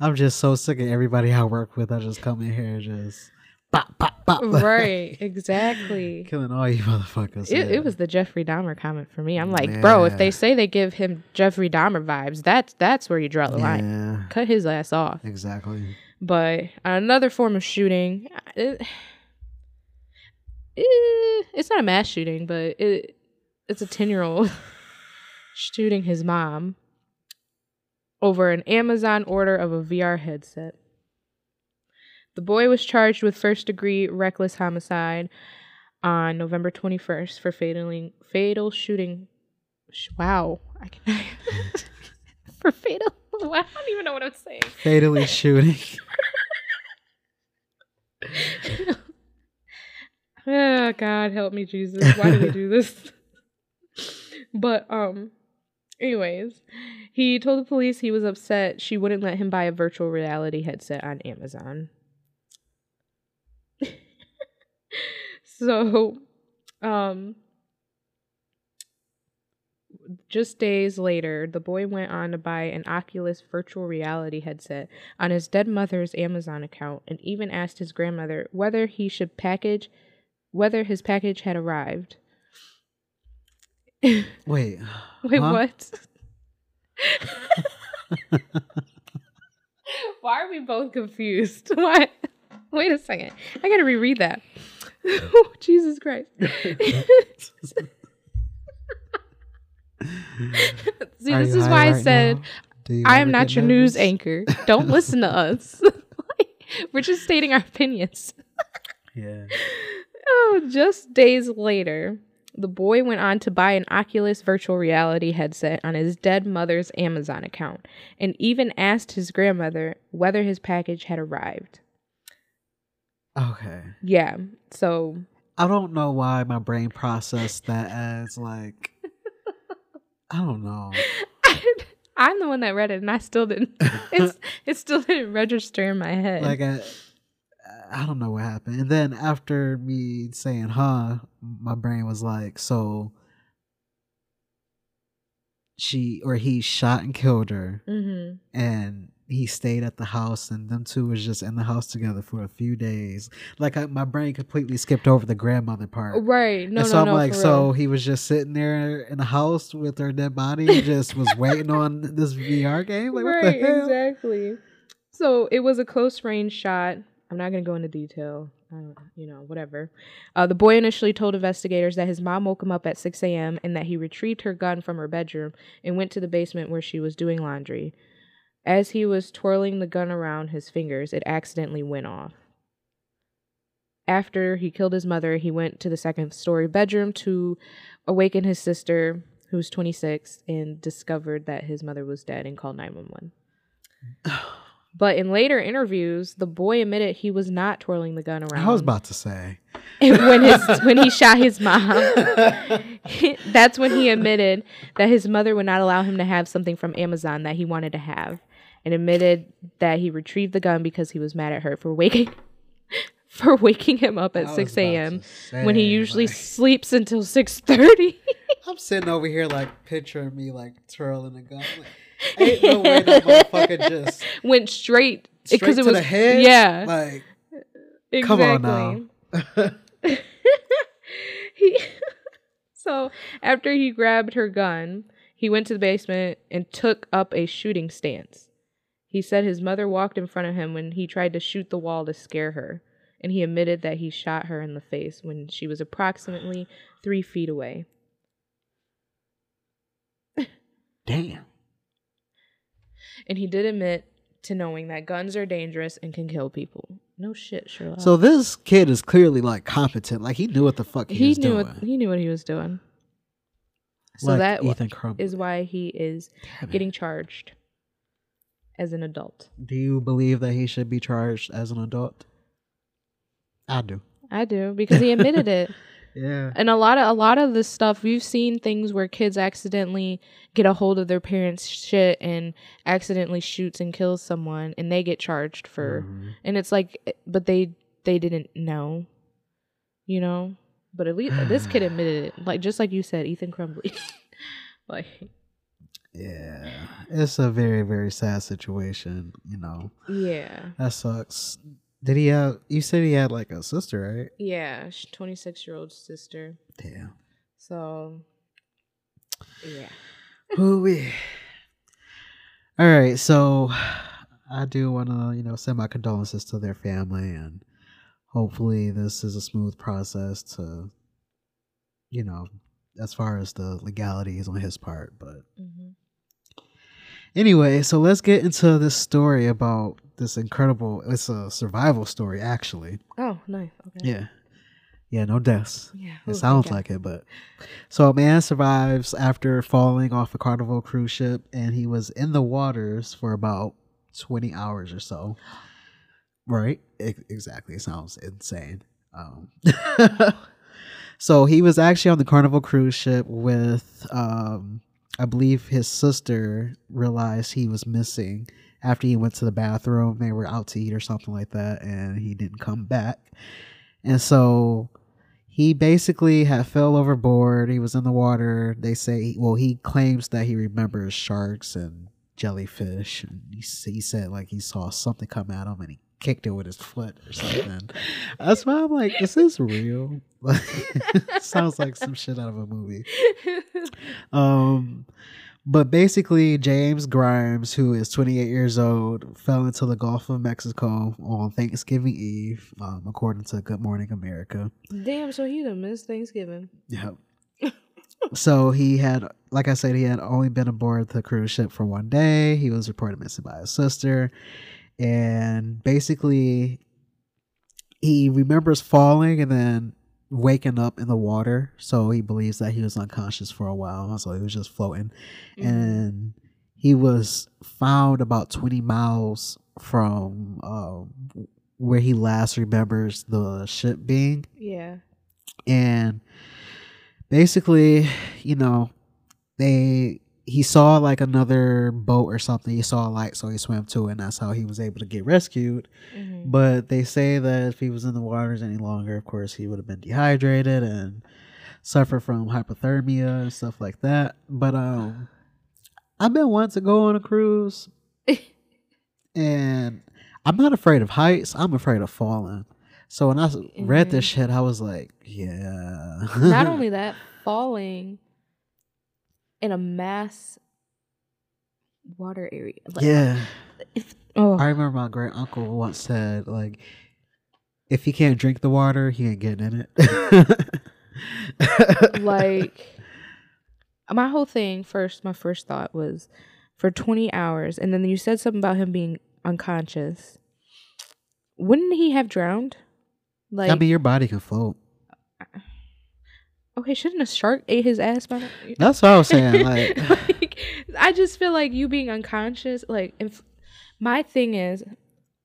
I'm just so sick of everybody I work with. I just come in here and just pop, pop, pop. right, exactly. Killing all you motherfuckers. It, yeah. it was the Jeffrey Dahmer comment for me. I'm like, bro, if they say they give him Jeffrey Dahmer vibes, that's that's where you draw the line. Cut his ass off. exactly. But another form of shooting, it, eh, it's not a mass shooting, but it it's a ten year old shooting his mom over an Amazon order of a VR headset. The boy was charged with first degree reckless homicide on November 21st for fatally fatal shooting. Wow, I can for fatal. Wow, I don't even know what I'm saying. Fatally shooting. oh God, help me, Jesus! Why did we do this? but um, anyways, he told the police he was upset she wouldn't let him buy a virtual reality headset on Amazon. so, um, just days later, the boy went on to buy an Oculus virtual reality headset on his dead mother's Amazon account and even asked his grandmother whether he should package whether his package had arrived. Wait, Wait. huh? what? Why are we both confused? Why? Wait a second. I gotta reread that. oh, Jesus Christ. See, Are this is why I right said now? Do you I am not your news anchor. Don't listen to us. We're just stating our opinions. Yeah. Oh, just days later, the boy went on to buy an Oculus virtual reality headset on his dead mother's Amazon account and even asked his grandmother whether his package had arrived. Okay. Yeah, so I don't know why my brain processed that as like I don't know. I'm the one that read it and I still didn't it's it still didn't register in my head. Like I, I don't know what happened. And then after me saying huh, my brain was like, so she or he shot and killed her hmm and he stayed at the house and them two was just in the house together for a few days. Like I, my brain completely skipped over the grandmother part. Right. No, and so no, I'm no. like, so real. he was just sitting there in the house with her dead body, and just was waiting on this VR game. Like, what right, the hell? exactly. So it was a close range shot. I'm not going to go into detail. Uh, you know, whatever. Uh, the boy initially told investigators that his mom woke him up at 6 a.m. and that he retrieved her gun from her bedroom and went to the basement where she was doing laundry. As he was twirling the gun around his fingers, it accidentally went off. After he killed his mother, he went to the second story bedroom to awaken his sister, who's 26, and discovered that his mother was dead and called 911. But in later interviews, the boy admitted he was not twirling the gun around. I was about to say. when his when he shot his mom. That's when he admitted that his mother would not allow him to have something from Amazon that he wanted to have, and admitted that he retrieved the gun because he was mad at her for waking for waking him up at 6 a.m. when he usually like- sleeps until 6:30. I'm sitting over here like picturing me like twirling a gun. Like, ain't no way that motherfucker just Went straight because to it was the head. yeah like exactly. come on now. he so after he grabbed her gun, he went to the basement and took up a shooting stance. He said his mother walked in front of him when he tried to shoot the wall to scare her, and he admitted that he shot her in the face when she was approximately three feet away. Damn. And he did admit to knowing that guns are dangerous and can kill people. No shit, Sherlock. So this kid is clearly like competent. Like he knew what the fuck he, he was knew doing. what he knew what he was doing. So like that Ethan is why he is getting charged as an adult. Do you believe that he should be charged as an adult? I do. I do because he admitted it. Yeah. And a lot of a lot of this stuff we've seen things where kids accidentally get a hold of their parents' shit and accidentally shoots and kills someone and they get charged for Mhm. and it's like eh, but they they didn't know. You know? But at least this kid admitted it. Like just like you said, Ethan Crumbley. like Yeah. It's a very, very sad situation, you know. yeah. That sucks. Did he have you said he had like a sister, right? Yeah, 26 year old sister. Damn. So yeah. Who we? All right, so I do want to, you know, send my condolences to their family, and hopefully this is a smooth process to, you know, as far as the legalities on his part. But hmm anyway, so let's get into this story about this incredible. It's a survival story, actually. Oh, nice. Okay. Yeah, yeah, no deaths. Yeah. It sounds okay. like it, but so a man survives after falling off a Carnival cruise ship, and he was in the waters for about twenty hours or so. Right? E- exactly. It sounds insane. Um, so he was actually on the Carnival cruise ship with, um, I believe, his sister realized he was missing after he went to the bathroom. They were out to eat or something like that, and he didn't come back. And so he basically had fell overboard. He was in the water. They say, well, he claims that he remembers sharks and jellyfish. And he, he said like he saw something come at him and he kicked it with his foot or something. That's why I'm like, is this real? Like, sounds like some shit out of a movie. Um, but basically, James Grimes, who is 28 years old, fell into the Gulf of Mexico on Thanksgiving Eve, um, according to Good Morning America. Damn, so he done missed Thanksgiving. Yeah. so he had, like I said, he had only been aboard the cruise ship for one day. He was reported missing by his sister. And basically, he remembers falling and then waking up in the water. So he believes that he was unconscious for a while. So he was just floating. Mhm. And he was found about 20 miles from um, where he last remembers the ship being yeah. and basically you know they he saw like another boat or something. He saw a light so he swam to it and that's how he was able to get rescued. Mhm. but they say that if he was in the waters any longer of course he would have been dehydrated and suffer from hypothermia and stuff like that. But um i've been wanting to go on a cruise. And i'm not afraid of heights. I'm afraid of falling. So when i s- read this shit i was like yeah. Not only that, falling in a mass water area. Like, yeah. Oh, i remember my great uncle once said like if he can't drink the water he ain't getting in it. Like my whole thing first my first thought was for 20 hours and then you said something about him being unconscious. Wouldn't he have drowned? Like i mean your body can float okay shouldn't a shark ate his ass by now that's what i was saying like like i just feel like you being unconscious like if my thing is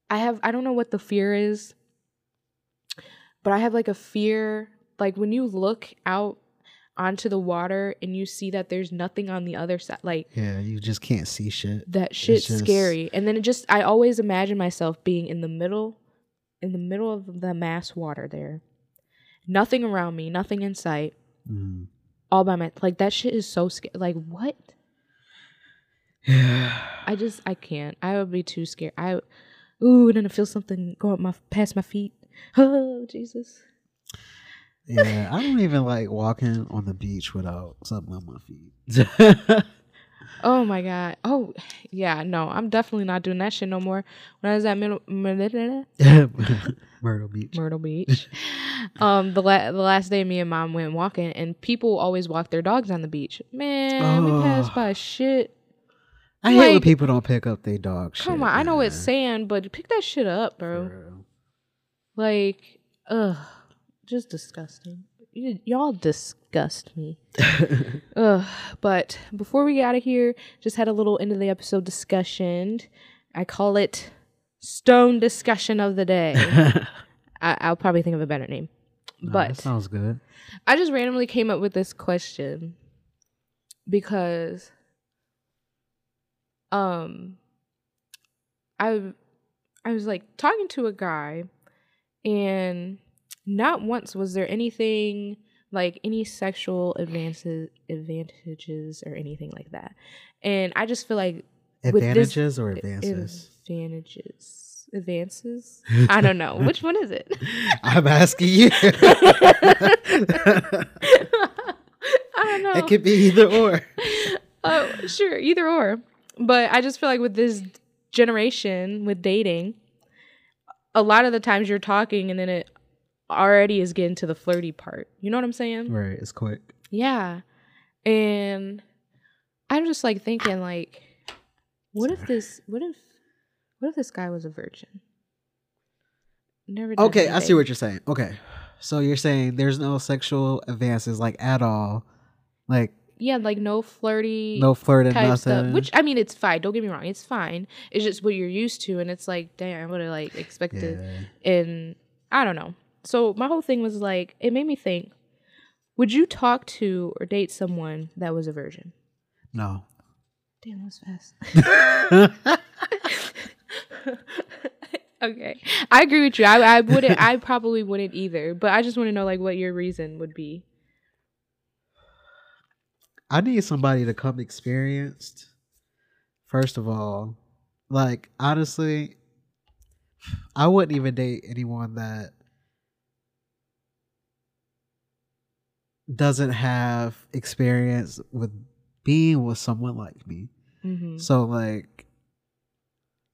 i have i don't know what the fear is but i have like a fear like when you look out onto the water and you see that there's nothing on the other side like yeah you just can't see shit. That shit's just- scary. And then it just i always imagine myself being in the middle in the middle of the mass water there. Nothing around me nothing in sight mm. all by my like that shit is so scary like what yeah I just I can't. I would be too scared. I ooh, and then I feel something go up my past my feet. Oh Jesus. yeah i don't even like walking on the beach without something on my feet Oh my god. Oh yeah. No, I'm definitely not doing that shit no more. When I was at Myrtle, Myrtle myrtle beach Myrtle Beach, um, the la- the last day me and mom went walking, and people always walk their dogs on the beach. Man, we passed Oh. by shit. I hate when people don't pick up their dog shit. Come on, I know it's man. sand, but pick that shit up, bro. Like, ugh, just disgusting. Y- y'all disgust me. Ugh. But before we get out of here, just had a little end of the episode discussion. I call it Stone Discussion of the Day. I- I'll probably think of a better name. No, but that sounds good. I just randomly came up with this question because um I I was like talking to a guy and not once was there anything like any sexual advances advantages or anything like that. And I just feel like with this- Advantages or advances? advantages advances I don't know. Which one is it? I'm asking you. I don't know. it could be either or. Oh, sure, either or. But I just feel like with this generation with dating, a lot of the times you're talking and then it already is getting to the flirty part. You know what I'm saying? Right, it's quick. Yeah. And I'm just like thinking like what if this what if what if this guy was a virgin? Never Okay, I see what you're saying. Okay. So you're saying there's no sexual advances like at all. Like Yeah, like no flirty no flirting, nothing. stuff. Which I mean, it's fine. Don't get me wrong, it's fine. It's just what you're used to, and it's like, damn, what I like expected. yeah. And I don't know. So my whole thing was like, it made me think: Would you talk to or date someone that was a virgin? No. Damn, that was fast. okay, I agree with you. I, I wouldn't. I probably wouldn't either. But I just want to know like what your reason would be. I need somebody to come experienced. First of all, like honestly, I wouldn't even date anyone that doesn't have experience with being with someone like me. Mm-hmm. So like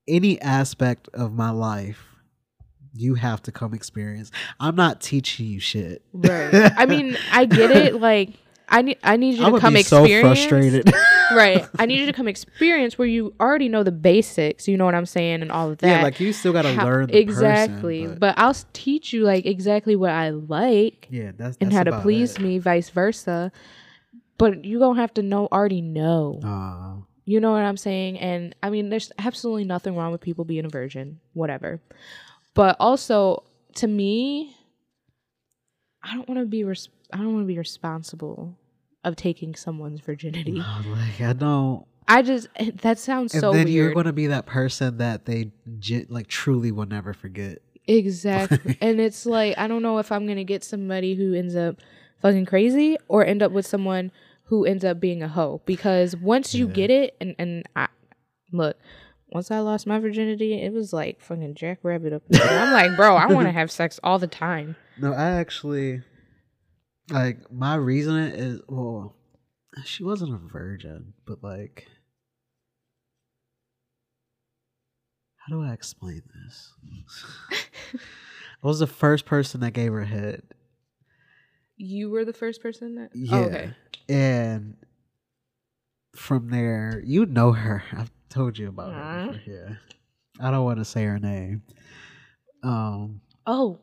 any aspect of my life, you have to come experience. I'm not teaching you shit. Right. I mean, I get it. Like, I need I need you I to come so experience. frustrated. right. I need you to come experience where you already know the basics. You know what I'm saying, and all of that. yeah, like you still gotta How- learn the exactly. person, but, I'll teach you like exactly what I like yeah, that's, and that's how to please me, vice versa. But you don't have to know already know. Aw. You know what I'm saying? And I mean, there's absolutely nothing wrong with people being a virgin, whatever. But also, to me, I don't want to be res- I don't want to be responsible of taking someone's virginity. No, like I don't. I just that sounds And so then weird. you're gonna be that person that they like truly will never forget. exactly, and it's like I don't know if I'm gonna get somebody who ends up fucking crazy or end up with someone who ends up being a hoe because once you Yeah. get it and and I look. Once I lost my virginity, it was like fucking jackrabbit up there. I'm like, bro, I want to have sex all the time. No, I actually like my reasoning is well, she wasn't a virgin, but like, how do I explain this? I was the first person that gave her head. You were the first person that. Yeah. Oh, okay. And from there, you know her. I've told you about her. Aw. before, Yeah. I don't want to say her name. Um, Oh.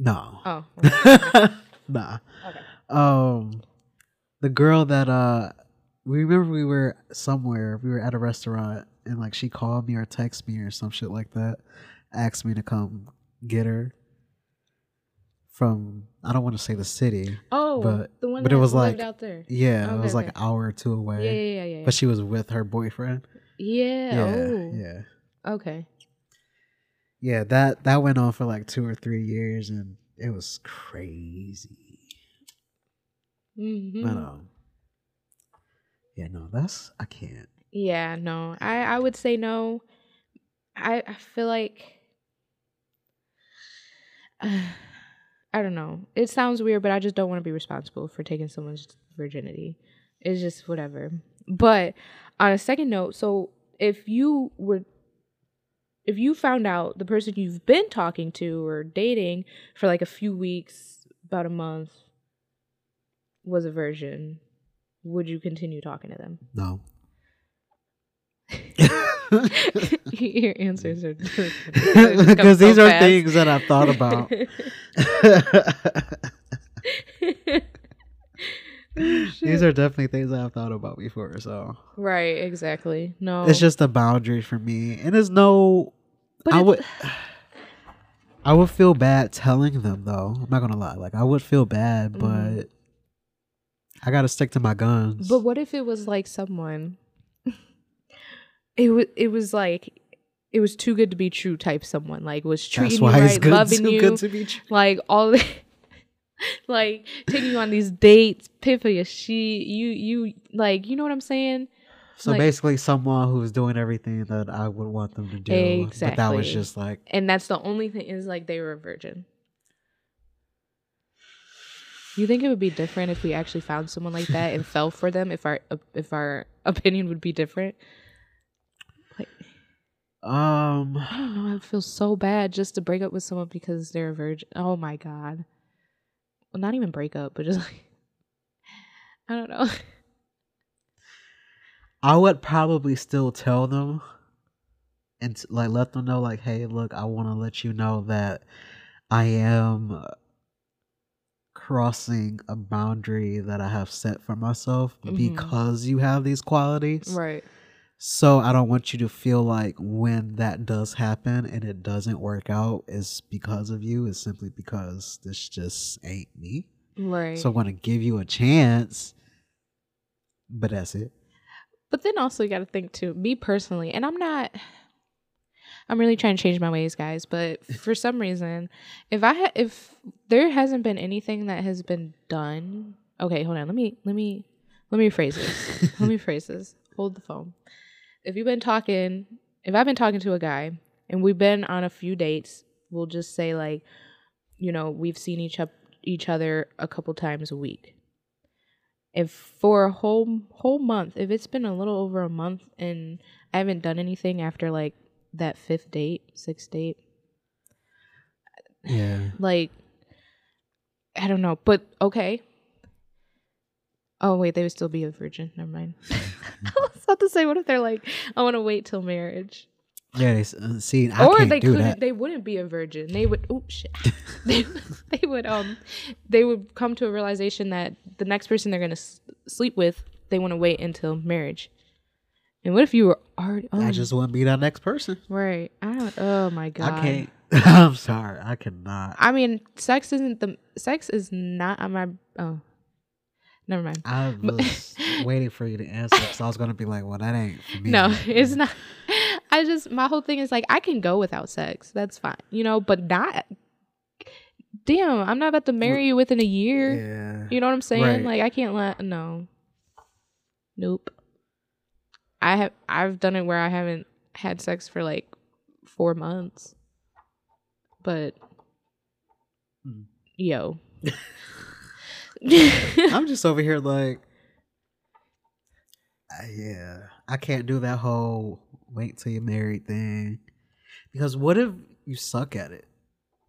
No. Oh. nah. Okay. Um, the girl that uh, we remember we were somewhere. We were at a restaurant, and like she called me or texted me or some shit like that, asked me to come get her from. I don't want to say the city. Oh, But- the one but it was like- out there. Yeah, it Okay, was like okay. an hour or two away. Yeah, yeah, yeah, yeah. But she was with her boyfriend. yeah. Yeah, oh. yeah, Okay. Yeah. That that went on for like two or three years, and it was crazy. hmm But um, yeah, no, that's I can't. Yeah, no. I I would say no. I I feel like I don't know. It sounds weird, but I just don't want to be responsible for taking someone's virginity. It's just whatever. But on a second note, so if you were if you found out the person you've been talking to or dating for like a few weeks, about a month was a virgin, would you continue talking to them? No. Your answers are Because these are things that I've thought about. these are definitely things I've thought about before. So right, exactly. No, it's just a boundary for me, and there's no. But I would. I would feel bad telling them though. I'm not gonna lie. Like I would feel bad, Mhm. but I gotta stick to my guns. But what if it was like someone? It was. It was like. It was too good to be true. Type someone like was treating That's why you right, loving too you, good to be true. like all. like taking you on these dates, pay for your she, you, you, like, you know what I'm saying? So like- basically, someone who's doing everything that I would want them to do. But that was just like, And that's the only thing is like they were a virgin. You think it would be different if we actually found someone like that and fell for them? If our if our opinion would be different? Like, um, I don't know. I feel so bad just to break up with someone because they're a virgin. Oh my god. Well, not even break up, but just like I don't know. I would probably still tell them and like let them know, like, hey, look, I want to let you know that I am uh, crossing a boundary that I have set for myself Mhm. because you have these qualities. right. So I don't want you to feel like when that does happen and it doesn't work out, it's because of you. It's simply because this just ain't me. Right. So I'm going to give you a chance, but that's it. But then also you got to think too. Me personally, and I'm not. I'm really trying to change my ways, guys. But for some reason, if I ha- if there hasn't been anything that has been done, okay, hold on. Let me let me let me rephrase this. let me rephrase this. Hold the phone. If you've been talking, if I've been talking to a guy and we've been on a few dates, we'll just say like, you know, we've seen each up each other a couple times a week if for a whole whole month if it's been a little over a month and i haven't done anything after like that fifth date sixth date Yeah. like i don't know but okay oh wait they would still be a virgin never mind i was about to say what if they're like i want to wait till marriage Yeah, they, uh, see, I or can't they do could that. they wouldn't be a virgin they would oh shit they, they would um they would come to a realization that the next person they're gonna s- sleep with they want to wait until marriage and what if you were already oh, I just want to be that next person. right i don't oh my god I can't. I'm sorry. I cannot. i mean sex isn't the sex is not on my oh never mind I was waiting for you to answer because I was gonna be like, "Well, that ain't for me." no it's not i just my whole thing is like i can go without sex that's fine you know but not damn i'm not about to marry you within a year Yeah. You know what I'm saying? Right. Like I can't let no. Nope. I have I've done it where I haven't had sex for like four months. But Hmm. yo. I'm just over here like, uh, yeah, I can't do that whole wait till you're married thing because what if you suck at it?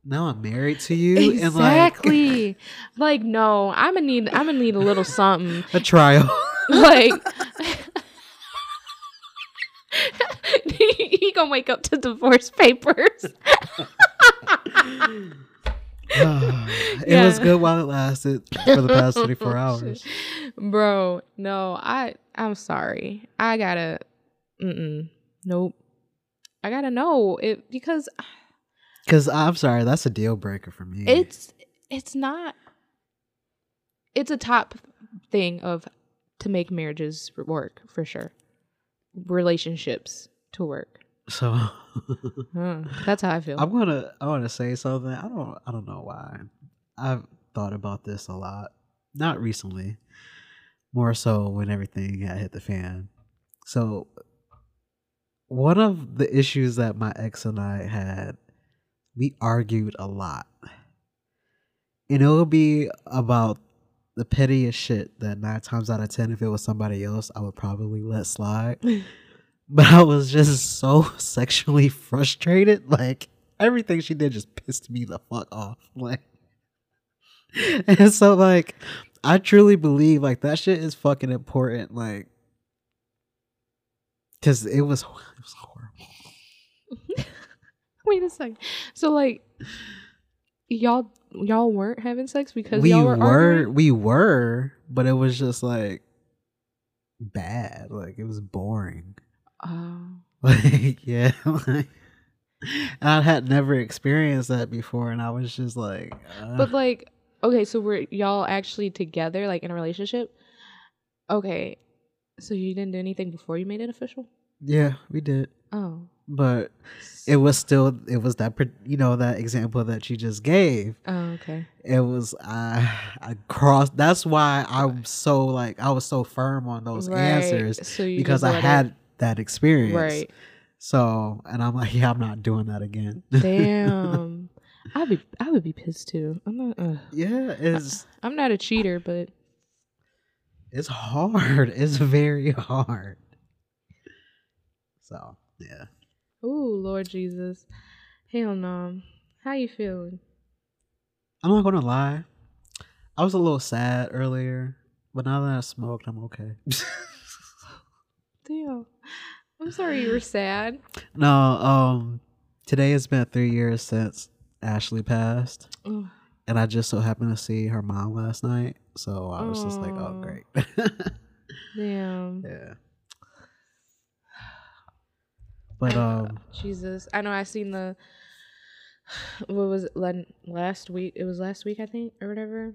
Now I'm married to you and like exactly. like no, I'm gonna need I'm gonna need a little something. a trial. Like he gonna wake up to divorce papers. it Yeah. was good while it lasted for the past 24 hours. Bro, no, I I'm sorry. I gotta mm nope. I gotta know it because Because I'm sorry, that's a deal breaker for me. it's it's not it's a top thing of to make marriages work for sure. Relationships to work. So Huh, hmm, that's how I feel. I'm gonna I want to say something. I don't I don't know why. I've thought about this a lot. Not recently, more so when everything had hit the fan. So one of the issues that my ex and I had, we argued a lot, and it would be about the pettiest shit that nine times out of ten, if it was somebody else, I would probably let slide. but I was just so sexually frustrated. Like everything she did just pissed me the fuck off. Like, and so like, I truly believe like that shit is fucking important. Like, cause it was it was horrible. Wait a second. So like y'all y'all weren't having sex because we y'all were, were, arguing? we were, but it was just like bad. Like it was boring. Oh. Like yeah. Like, and I had never experienced that before, and I was just like, uh, But like, okay, so were y'all actually together, like in a relationship? Okay, so you didn't do anything before you made it official? yeah, we did, Oh, but it was still it was that you know that example that you just gave. oh, okay. It was I I crossed. That's why I'm so like I was so firm on those Right, answers So you because I had that experience. right. So, and I'm like, yeah, I'm not doing that again. Damn, I'd be I would be pissed too. I'm not. Uh, yeah, it's I'm not a cheater, but it's hard. It's very hard. So, yeah. oh Lord Jesus, hell no. How you feeling? I'm not gonna lie. I was a little sad earlier, but now that I smoked, I'm okay. I'm sorry you were sad. no, um, today has been three years since Ashley passed, Ugh. and I just so happened to see her mom last night, so I was just like, oh, great. Damn. yeah. But um, Jesus, I know I seen the what was it last week? It was last week, I think, or whatever.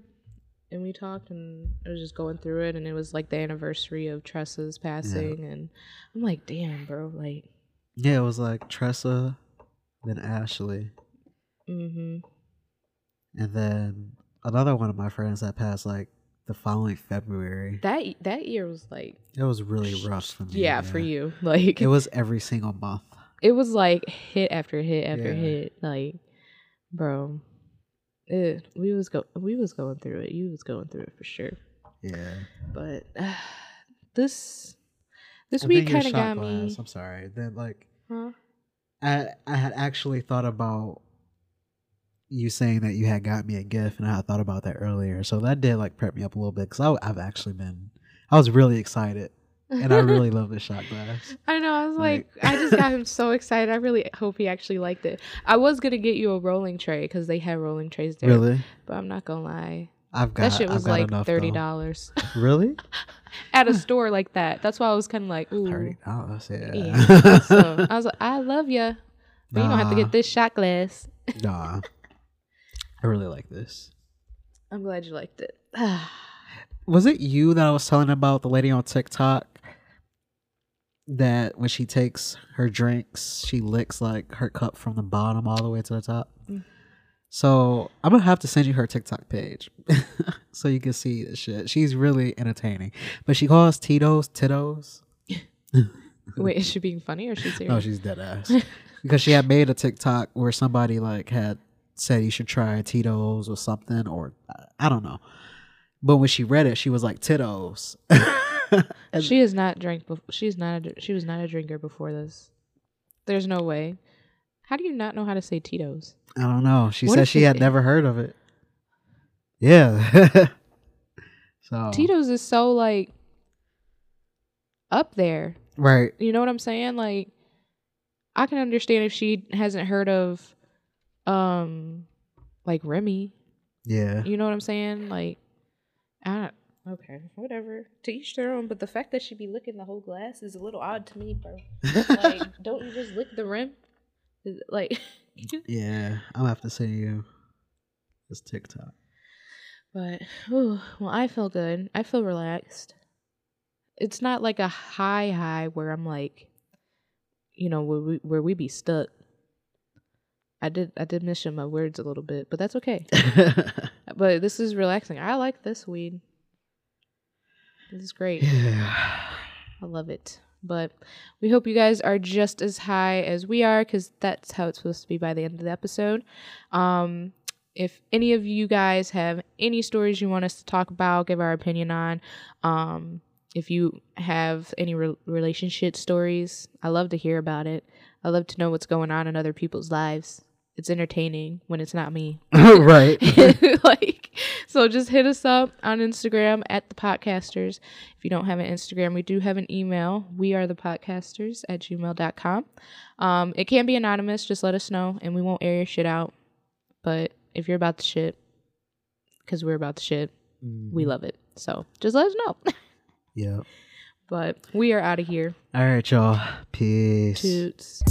And we talked, and I was just going through it, and it was like the anniversary of Tressa's passing, and I'm like, damn, bro, like, yeah, it was like Tressa, then Ashley, mm-hmm. and then another one of my friends that passed like the following February. That that year was like, It was really rough for me. yeah, for you, like, It was every single month. it was like hit after hit after Yeah. hit, like, bro, it, we was go we was going through it. You was going through it for sure. Yeah. but uh, this this And week kind of got me. glass, I'm sorry. Then like Huh? I I had actually thought about you saying that you had got me a gift, and I had thought about that earlier. So that did like prep me up a little bit because I've actually been I was really excited, and I really love the shot glass. I know. I was like, Like- I just got him so excited. I really hope he actually liked it. I was gonna get you a rolling tray because they had rolling trays there. Really, But I'm not gonna lie, I've got that shit was like enough, thirty dollars. Really, at a store like that. That's why I was kind of like, ooh. thirty dollars. Yeah. Yeah. so I was like, I love you, but you don't have to get this shot glass. Nah, I really like this. I'm glad you liked it. Was it you that I was telling about the lady on TikTok that when she takes her drinks, she licks like her cup from the bottom all the way to the top? Mm. So I'm gonna have to send you her TikTok page so you can see this shit. She's really entertaining, but she calls Tito's Tito's. Wait, is she being funny or is she serious? No, she's dead ass because she had made a TikTok where somebody like had said you should try Tito's or something, or I don't know. But when she read it, she was like Tito's. She has not drank. Bef- she's not. A, she was not a drinker before this. There's no way. How do you not know how to say Tito's? I don't know. She What said she it- had never heard of it. Yeah. so Tito's is so like up there. right. You know what I'm saying? Like, I can understand if she hasn't heard of, um, like Remy. Yeah. You know what I'm saying? Like, I don't. Okay, whatever. To each their own. But the fact that she be licking the whole glass is a little odd to me, bro. Like, don't you just lick the rim? Like, yeah. I'll have to send you this TikTok. but ooh, well, I feel good. I feel relaxed. It's not like a high high where I'm like, you know, where we where we be stuck. I did I did miss my words a little bit, but that's okay. But this is relaxing. I like this weed. This is great. yeah. I love it. But we hope you guys are just as high as we are because that's how it's supposed to be by the end of the episode. Um, if any of you guys have any stories you want us to talk about, give our opinion on, um, if you have any re- relationship stories, I love to hear about it. I love to know what's going on in other people's lives. It's entertaining when it's not me. right. like so just hit us up on instagram at the podcasters if you don't have an instagram we do have an email we are the podcasters at gmail.com um it can be anonymous just let us know and we won't air your shit out but if you're about the shit because we're about the shit we love it so just let us know Yeah. but we are out of here All right, y'all. Peace. toots